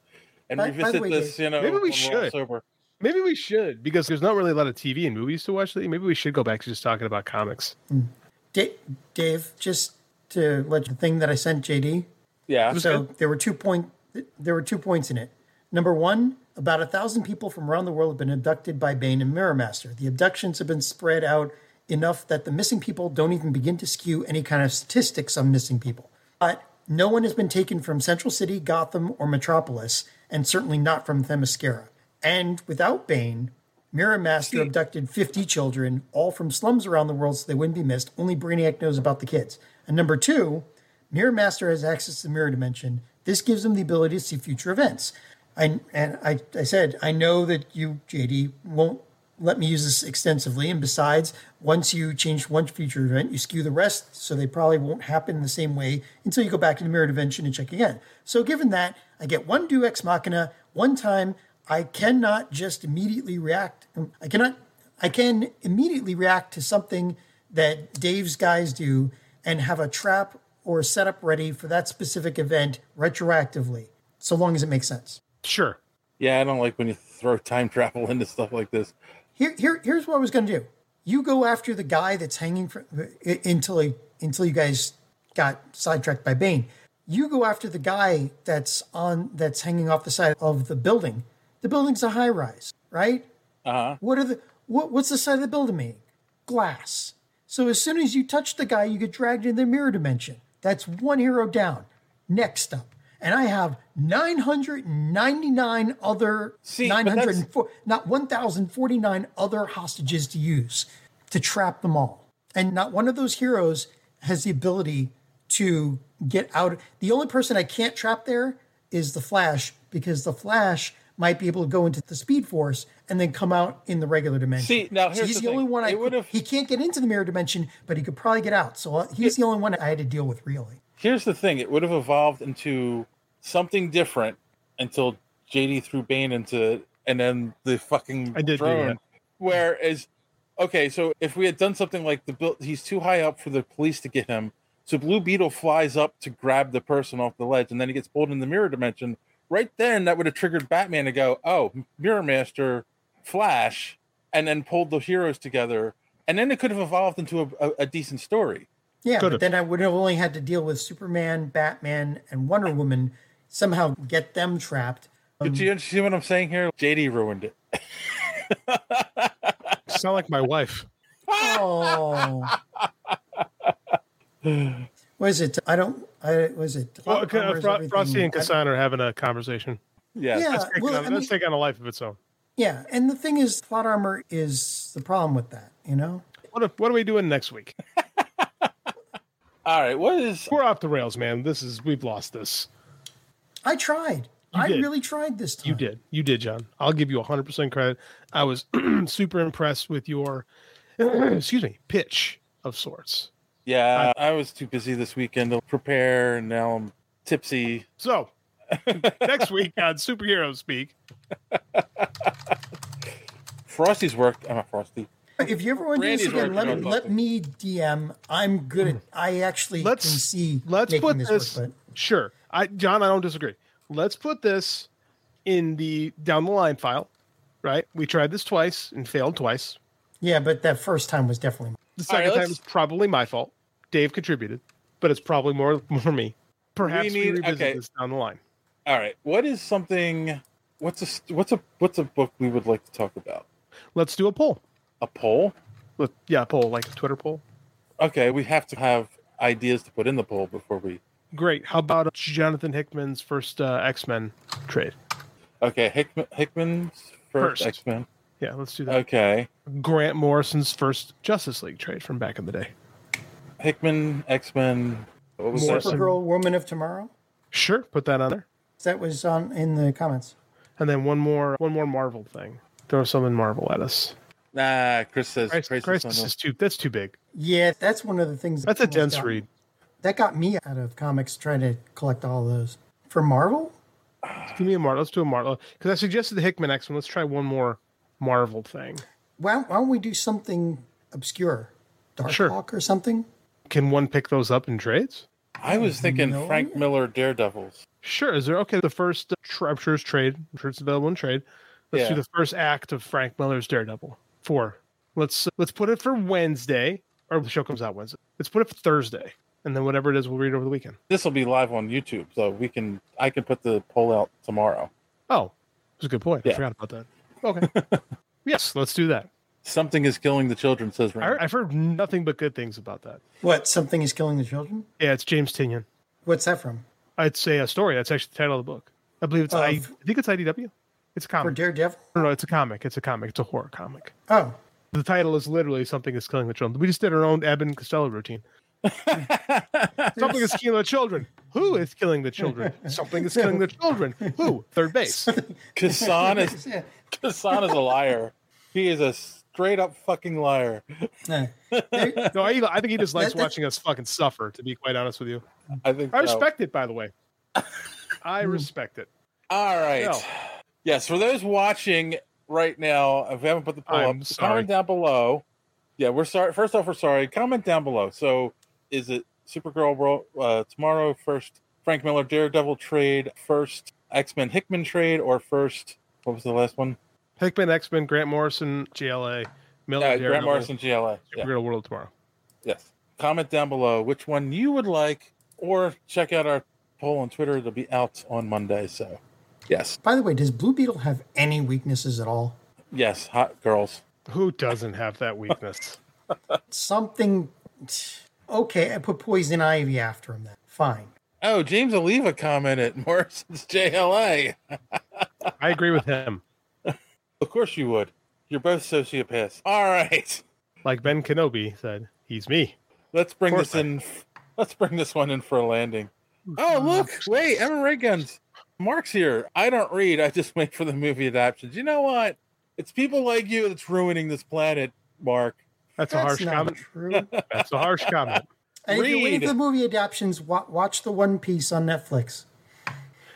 and By- by the revisit way, this. You know, Maybe we when we're all should. sober. Maybe we should because there's not really a lot of TV and movies to watch lately. Maybe we should go back to just talking about comics. Mm. Da- Dave, just to let you the thing that I sent JD. Yeah. So there were two point there were two points in it. Number one, about a thousand people from around the world have been abducted by Bane and Mirror Master. The abductions have been spread out enough that the missing people don't even begin to skew any kind of statistics on missing people. But no one has been taken from Central City, Gotham, or Metropolis, and certainly not from Themyscira. And without Bane, Mirror Master hmm. abducted 50 children, all from slums around the world so they wouldn't be missed. Only Brainiac knows about the kids. And number two, Mirror Master has access to the mirror dimension. This gives him the ability to see future events. I, and I, I said, I know that you, JD, won't let me use this extensively. And besides, once you change one future event, you skew the rest, so they probably won't happen in the same way until you go back to the mirror dimension and check again. So, given that, I get one deus ex machina one time. I cannot just immediately react. Um, I cannot. I can immediately react to something that Dave's guys do and have a trap or setup ready for that specific event retroactively, so long as it makes sense. Sure. Yeah, I don't like when you [laughs] throw time travel into stuff like this. Here, here, here's what I was going to do. You go after the guy that's hanging for, uh, i- until he, until you guys got sidetracked by Bane. You go after the guy that's on that's hanging off the side of the building. The building's a high rise, right? Uh huh. What are the what, what's the side of the building made? Glass. So as soon as you touch the guy, you get dragged into the mirror dimension. That's one hero down. Next up. And I have 999 other See, 904 not 1049 other hostages to use to trap them all. And not one of those heroes has the ability to get out. The only person I can't trap there is the Flash because the Flash might be able to go into the Speed Force and then come out in the regular dimension. See, now so he's the the, only thing. one I It would've- he can't get into the mirror dimension, but he could probably get out. So uh, he's the only one I had to deal with really. Here's the thing: it would have evolved into something different until JD threw Bane into it, and then the fucking I did drone. Whereas, okay, so if we had done something like the build, he's too high up for the police to get him. So Blue Beetle flies up to grab the person off the ledge, and then he gets pulled in the mirror dimension. Right then, that would have triggered Batman to go, "Oh, Mirror Master, Flash," and then pulled the heroes together, and then it could have evolved into a, a, a decent story. Yeah, Could've. but then I would have only had to deal with Superman, Batman, and Wonder Woman. Somehow get them trapped. Did um, you see what I'm saying here? JD ruined it. [laughs] Sound like my wife. Oh. [laughs] what is it? I don't. I was it. Well, okay, Fro- Frosty and I- Cassandra are having a conversation. Yeah, Yeah, Let's take, well, on, I let's mean- take on a life of its own. Yeah, and the thing is, plot armor is the problem with that. You know. What, if- what are we doing next week? [laughs] All right, what is? We're off the rails, man. This is we've lost this. I tried. You I did. really tried this time. You did. You did, John. I'll give you 100% credit. I was [clears throat] super impressed with your, [clears throat] excuse me, pitch of sorts. Yeah, I was too busy this weekend to prepare, and now I'm tipsy. So, [laughs] next week on Superhero Speak, Frosty's work. I'm not Frosty. If you ever want to do Randy's this again, let, working let me DM. I'm good at. I actually Let's- can see. let's put this, this. Work, Sure, I John, I don't disagree. Let's put this in the down the line file. Right? We tried this twice and failed twice. yeah, but that first time was definitely. The All right, second time let's- probably my fault. Dave contributed, but it's probably more more me. Perhaps we, need- revisit okay. this down the line. All right, what is something? What's a what's a what's a book we would like to talk about? Let's do a poll. A poll? Let, yeah, poll like a Twitter poll. Okay, we have to have ideas to put in the poll before we. Great. How about Jonathan Hickman's first uh, X Men trade? Okay, Hickman, Hickman's first, First. X Men. Yeah, let's do that. Okay, Grant Morrison's first Justice League trade from back in the day. Hickman X Men. What was that? Supergirl, Woman of Tomorrow. Sure, put that on there. That was on in the comments. And then one more, one more Marvel thing. Throw something Marvel at us. Nah, Chris says Crisis, Crisis Crisis on is too. That's too big. Yeah, that's one of the things. That's a dense got- read. That got me out of comics trying to collect all those for Marvel. Give me a Marvel. Let's do a Marvel because I suggested the Hickman X one. Let's try one more Marvel thing. Why, why don't we do something obscure, Dark Sure. Hawk or something? Can one pick those up in trades? I was thinking No. Frank Miller Daredevils. Sure. Is there okay? The first, uh, I'm sure it's trade. I'm sure it's available in trade. Let's do the first act of Frank Miller's Daredevil. Four. Let's let's put it for Wednesday, or the show comes out Wednesday. Let's put it for Thursday, and then whatever it is, we'll read over the weekend. This will be live on YouTube, so we can. I can put the poll out tomorrow. Oh, that's a good point. I forgot about that. Okay. [laughs] yes, let's do that. Something is killing the children, says I, Rand. I've heard nothing but good things about that. What? Something is killing the children. Yeah, it's James Tynion. What's that from? I'd say a story. That's actually the title of the book. I believe it's. Of- I, I think it's IDW. It's a comic. For comic. Daredevil? No, no, it's a comic. It's a comic. It's a horror comic. Oh, The title is literally "Something is Killing the Children." We just did our own Abbott and Costello routine. [laughs] Something is killing the children. Who is killing the children? Something is killing the children. Who? Third base. [laughs] Kassan is Yeah. [laughs] Kassan is a liar. He is a straight up fucking liar. No, I, I think he just likes That- that- watching us fucking suffer. To be quite honest with you, I think I so. respect it. By the way, I [laughs] respect it. All right. No. Yes, for those watching right now, if we haven't put the poll I'm up, sorry. comment down below. Yeah, we're sorry. First off, we're sorry. Comment down below. So, is it Supergirl World uh, tomorrow? First Frank Miller Daredevil trade, first X Men Hickman trade, or first what was the last one? Hickman, X Men, Grant Morrison, JLA, Miller, Uh, Grant Morrison JLA. Yeah. Supergirl World tomorrow. Yes. Comment down below which one you would like, or check out our poll on Twitter. It'll be out on Monday. So, yes, By the way, does Blue Beetle have any weaknesses at all? yes, hot girls. Who doesn't have that weakness? [laughs] Something. Okay, I put Poison Ivy after him then. Fine. Oh, James Oliva commented [laughs] Morrison's JLA. I agree with him. Of course you would. You're both sociopaths. All right. Like Ben Kenobi said, he's me. Let's bring this in. Let's bring this one in for a landing. [laughs] Oh, look. Wait, Emma Ray Guns. Mark's here. I don't read. I just [laughs] wait for the movie adaptations. You know what? It's people like you that's ruining this planet, Mark. That's, a harsh not comment. true. That's a harsh comment. And if you're waiting Read. for the movie adaptations, watch the One Piece on Netflix.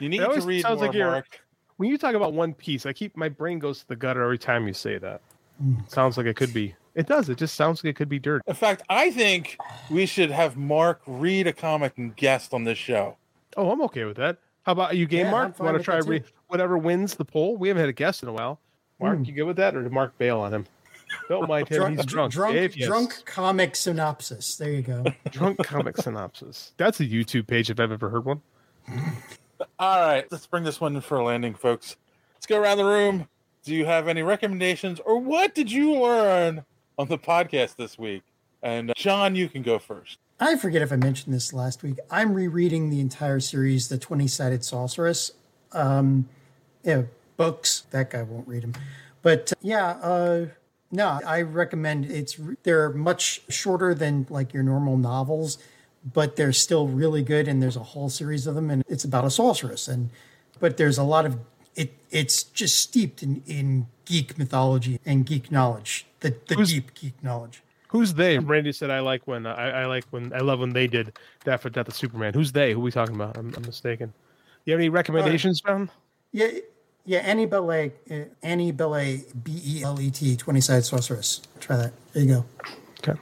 You need to always read sounds more, like you're- Mark. When you talk about One Piece, I keep my brain goes to the gutter every time you say that. Mm. Sounds like it could be. It does. It just sounds like it could be dirt. In fact, I think we should have Mark read a comic and guest on this show. Oh, I'm okay with that. How about you, Game Yeah, Mark? Want to try that re- whatever wins the poll? We haven't had a guest in a while. Mark, Mm. you good with that, or did Mark bail on him? Don't mind him. Drunk, He's drunk. drunk, Dave, yes. drunk comic synopsis. There you go. [laughs] drunk comic synopsis. That's a YouTube page if I've ever heard one. All right, let's bring this one in for a landing, folks. Let's go around the room. Do you have any recommendations or what did you learn on the podcast this week? And uh, John, you can go first. I forget if I mentioned this last week. I'm rereading the entire series, The 20 Sided Sorceress. Um, yeah, books. That guy won't read them. But uh, yeah, uh, no, I recommend it's, they're much shorter than like your normal novels, but they're still really good. And there's a whole series of them, and it's about a sorceress. And, but there's a lot of, it, it's just steeped in, in geek mythology and geek knowledge, the, the Who's- deep geek knowledge. Who's they? Randy said I like when uh, I, I like when I love when they did Death for Death of Superman. Who's they? Who are we talking about? I'm, I'm mistaken. You have any recommendations, John? Yeah, yeah, Annie Bellet, uh, Annie Bellet, B E L E T, 20 sided sorceress. Try that. There you go. Okay.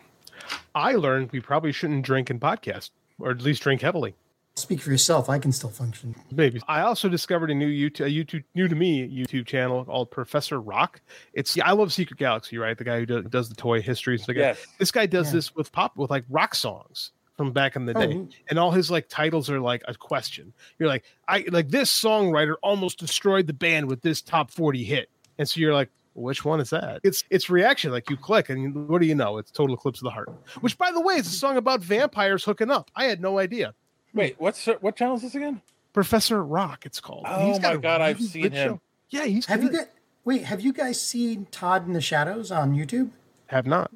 I learned we probably shouldn't drink and podcast, or at least drink heavily. Speak for yourself. I can still function. Maybe. I also discovered a new YouTube, a YouTube new to me YouTube channel called Professor Rock. It's I love Secret Galaxy, right? The guy who does, does the toy histories. and stuff. Yes. This guy does Yeah. this with pop with like rock songs from back in the Oh, day, neat. and all his like titles are like a question. You're like, I like this songwriter almost destroyed the band with this top forty hit, and so you're like, which one is that? It's it's reaction. Like you click, and what do you know? It's Total Eclipse of the Heart. Which, by the way, is a song about vampires hooking up. I had no idea. Wait, what's what channel is this again? Professor Rock. It's called. Oh He's got my a God, I've seen him. show. Yeah, he's Have you good. got? Wait, have you guys seen Todd in the Shadows on YouTube? Have not.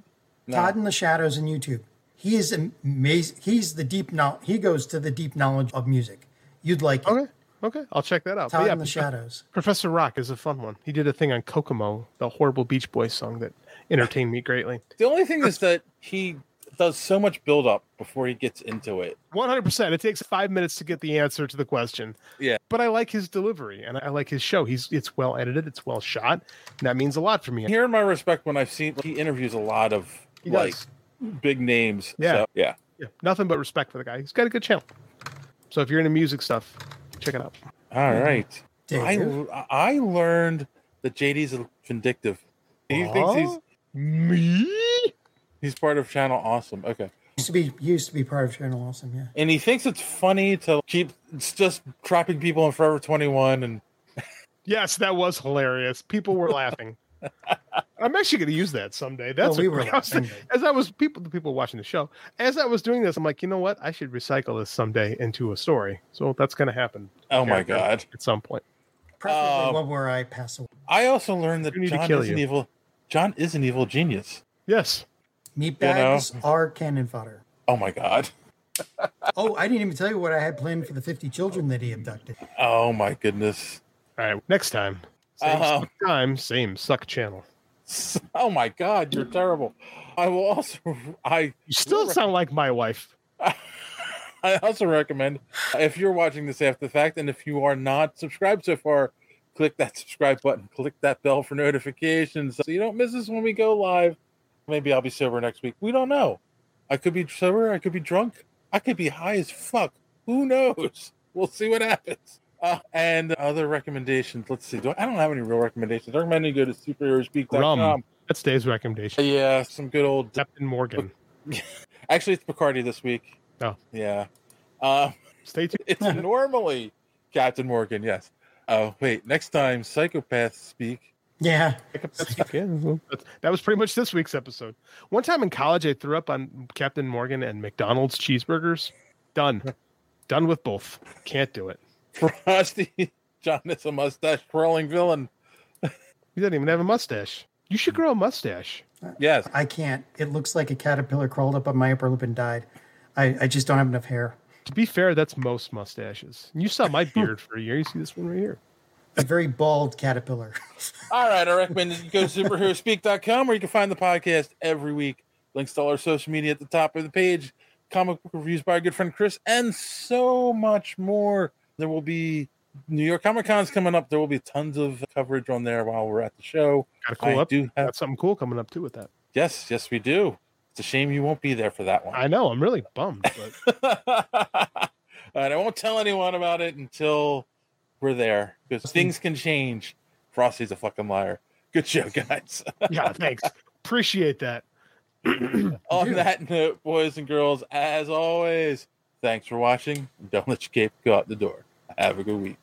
Todd in the Shadows on YouTube. He is amazing. He's the deep know. He goes to the deep knowledge of music. You'd like it. Okay. Okay, I'll check that out. But Todd yeah, in the Prof- Shadows. Professor Rock is a fun one. He did a thing on Kokomo, the horrible Beach Boys song that entertained me greatly. The only thing is that he does so much build up before he gets into it. One hundred percent. It takes five minutes to get the answer to the question. Yeah. But I like his delivery and I like his show. He's it's well edited, it's well shot, and that means a lot for me. Here in my respect when I've seen he interviews a lot of He like does. Big names. Yeah. So, yeah. Yeah, nothing but respect for the guy. He's got a good channel. So if you're into music stuff, check it out. All right. Dave? I I learned that JD's a vindictive. He thinks he's me. He's part of Channel Awesome. Okay. Used to be used to be part of Channel Awesome. Yeah. And he thinks it's funny to keep it's just trapping people in Forever 21 and Yes, that was hilarious. People were laughing. [laughs] I'm actually going to use that someday. That's Well, we were was- laughing. as I was people the people watching the show. As I was doing this, I'm like, you know what? I should recycle this someday into a story. So that's going to happen. Oh my God. At some point. Preferably Um, one where I pass away. I also learned that We need to John kill is an evil John is an evil genius. Yes. Meatbags are cannon fodder. Oh my god. [laughs] Oh, I didn't even tell you what I had planned for the 50 children that he abducted. Oh my goodness. All right, next time. Same Uh-huh. time, same suck channel. [laughs] Oh my god, you're terrible. I will also I You still sound like my wife. [laughs] I also recommend if you're watching this after the fact and if you are not subscribed so far, click that subscribe button, click that bell for notifications so you don't miss us when we go live. Maybe I'll be sober next week. We don't know. I could be sober, I could be drunk, I could be high as fuck. Who knows? We'll see what happens. Uh, and other recommendations. Let's see. Do I, I don't have any real recommendations. I recommend you go to superherospeak.com. Rum. That's Dave's recommendation. Yeah, some good old Captain Morgan. [laughs] Actually, it's Bacardi this week. Oh. Yeah. Uh, Stay [laughs] tuned. It's normally Captain Morgan, yes. Oh, wait. Next time, psychopaths speak. Yeah. Yeah, well, that- that was pretty much this week's episode. One time in college, I threw up on Captain Morgan and McDonald's cheeseburgers. Done. [laughs] Done with both. Can't do it. Frosty [laughs] John is a mustache twirling villain. He doesn't even have a mustache. You should grow a mustache. Yes. I can't. It looks like a caterpillar crawled up on my upper lip and died. I, I just don't have enough hair. To be fair, that's most mustaches. You saw my [laughs] beard for a year. You see this one right here. A very bald caterpillar. [laughs] All right. I recommend that you go to superherospeak.com where you can find the podcast every week. Links to all our social media at the top of the page, comic book reviews by our good friend Chris, and so much more. There will be New York Comic Con's coming up. There will be tons of coverage on there while we're at the show. Got a cool I up. do have Got something cool coming up too with that. Yes, yes, we do. It's a shame you won't be there for that one. I know. I'm really bummed, but [laughs] and I won't tell anyone about it until we're there because things can change. Frosty's a fucking liar. Good show, guys. [laughs] yeah, thanks. Appreciate that. [clears throat] On that note, boys and girls, as always, thanks for watching. Don't let your cape go out the door. Have a good week.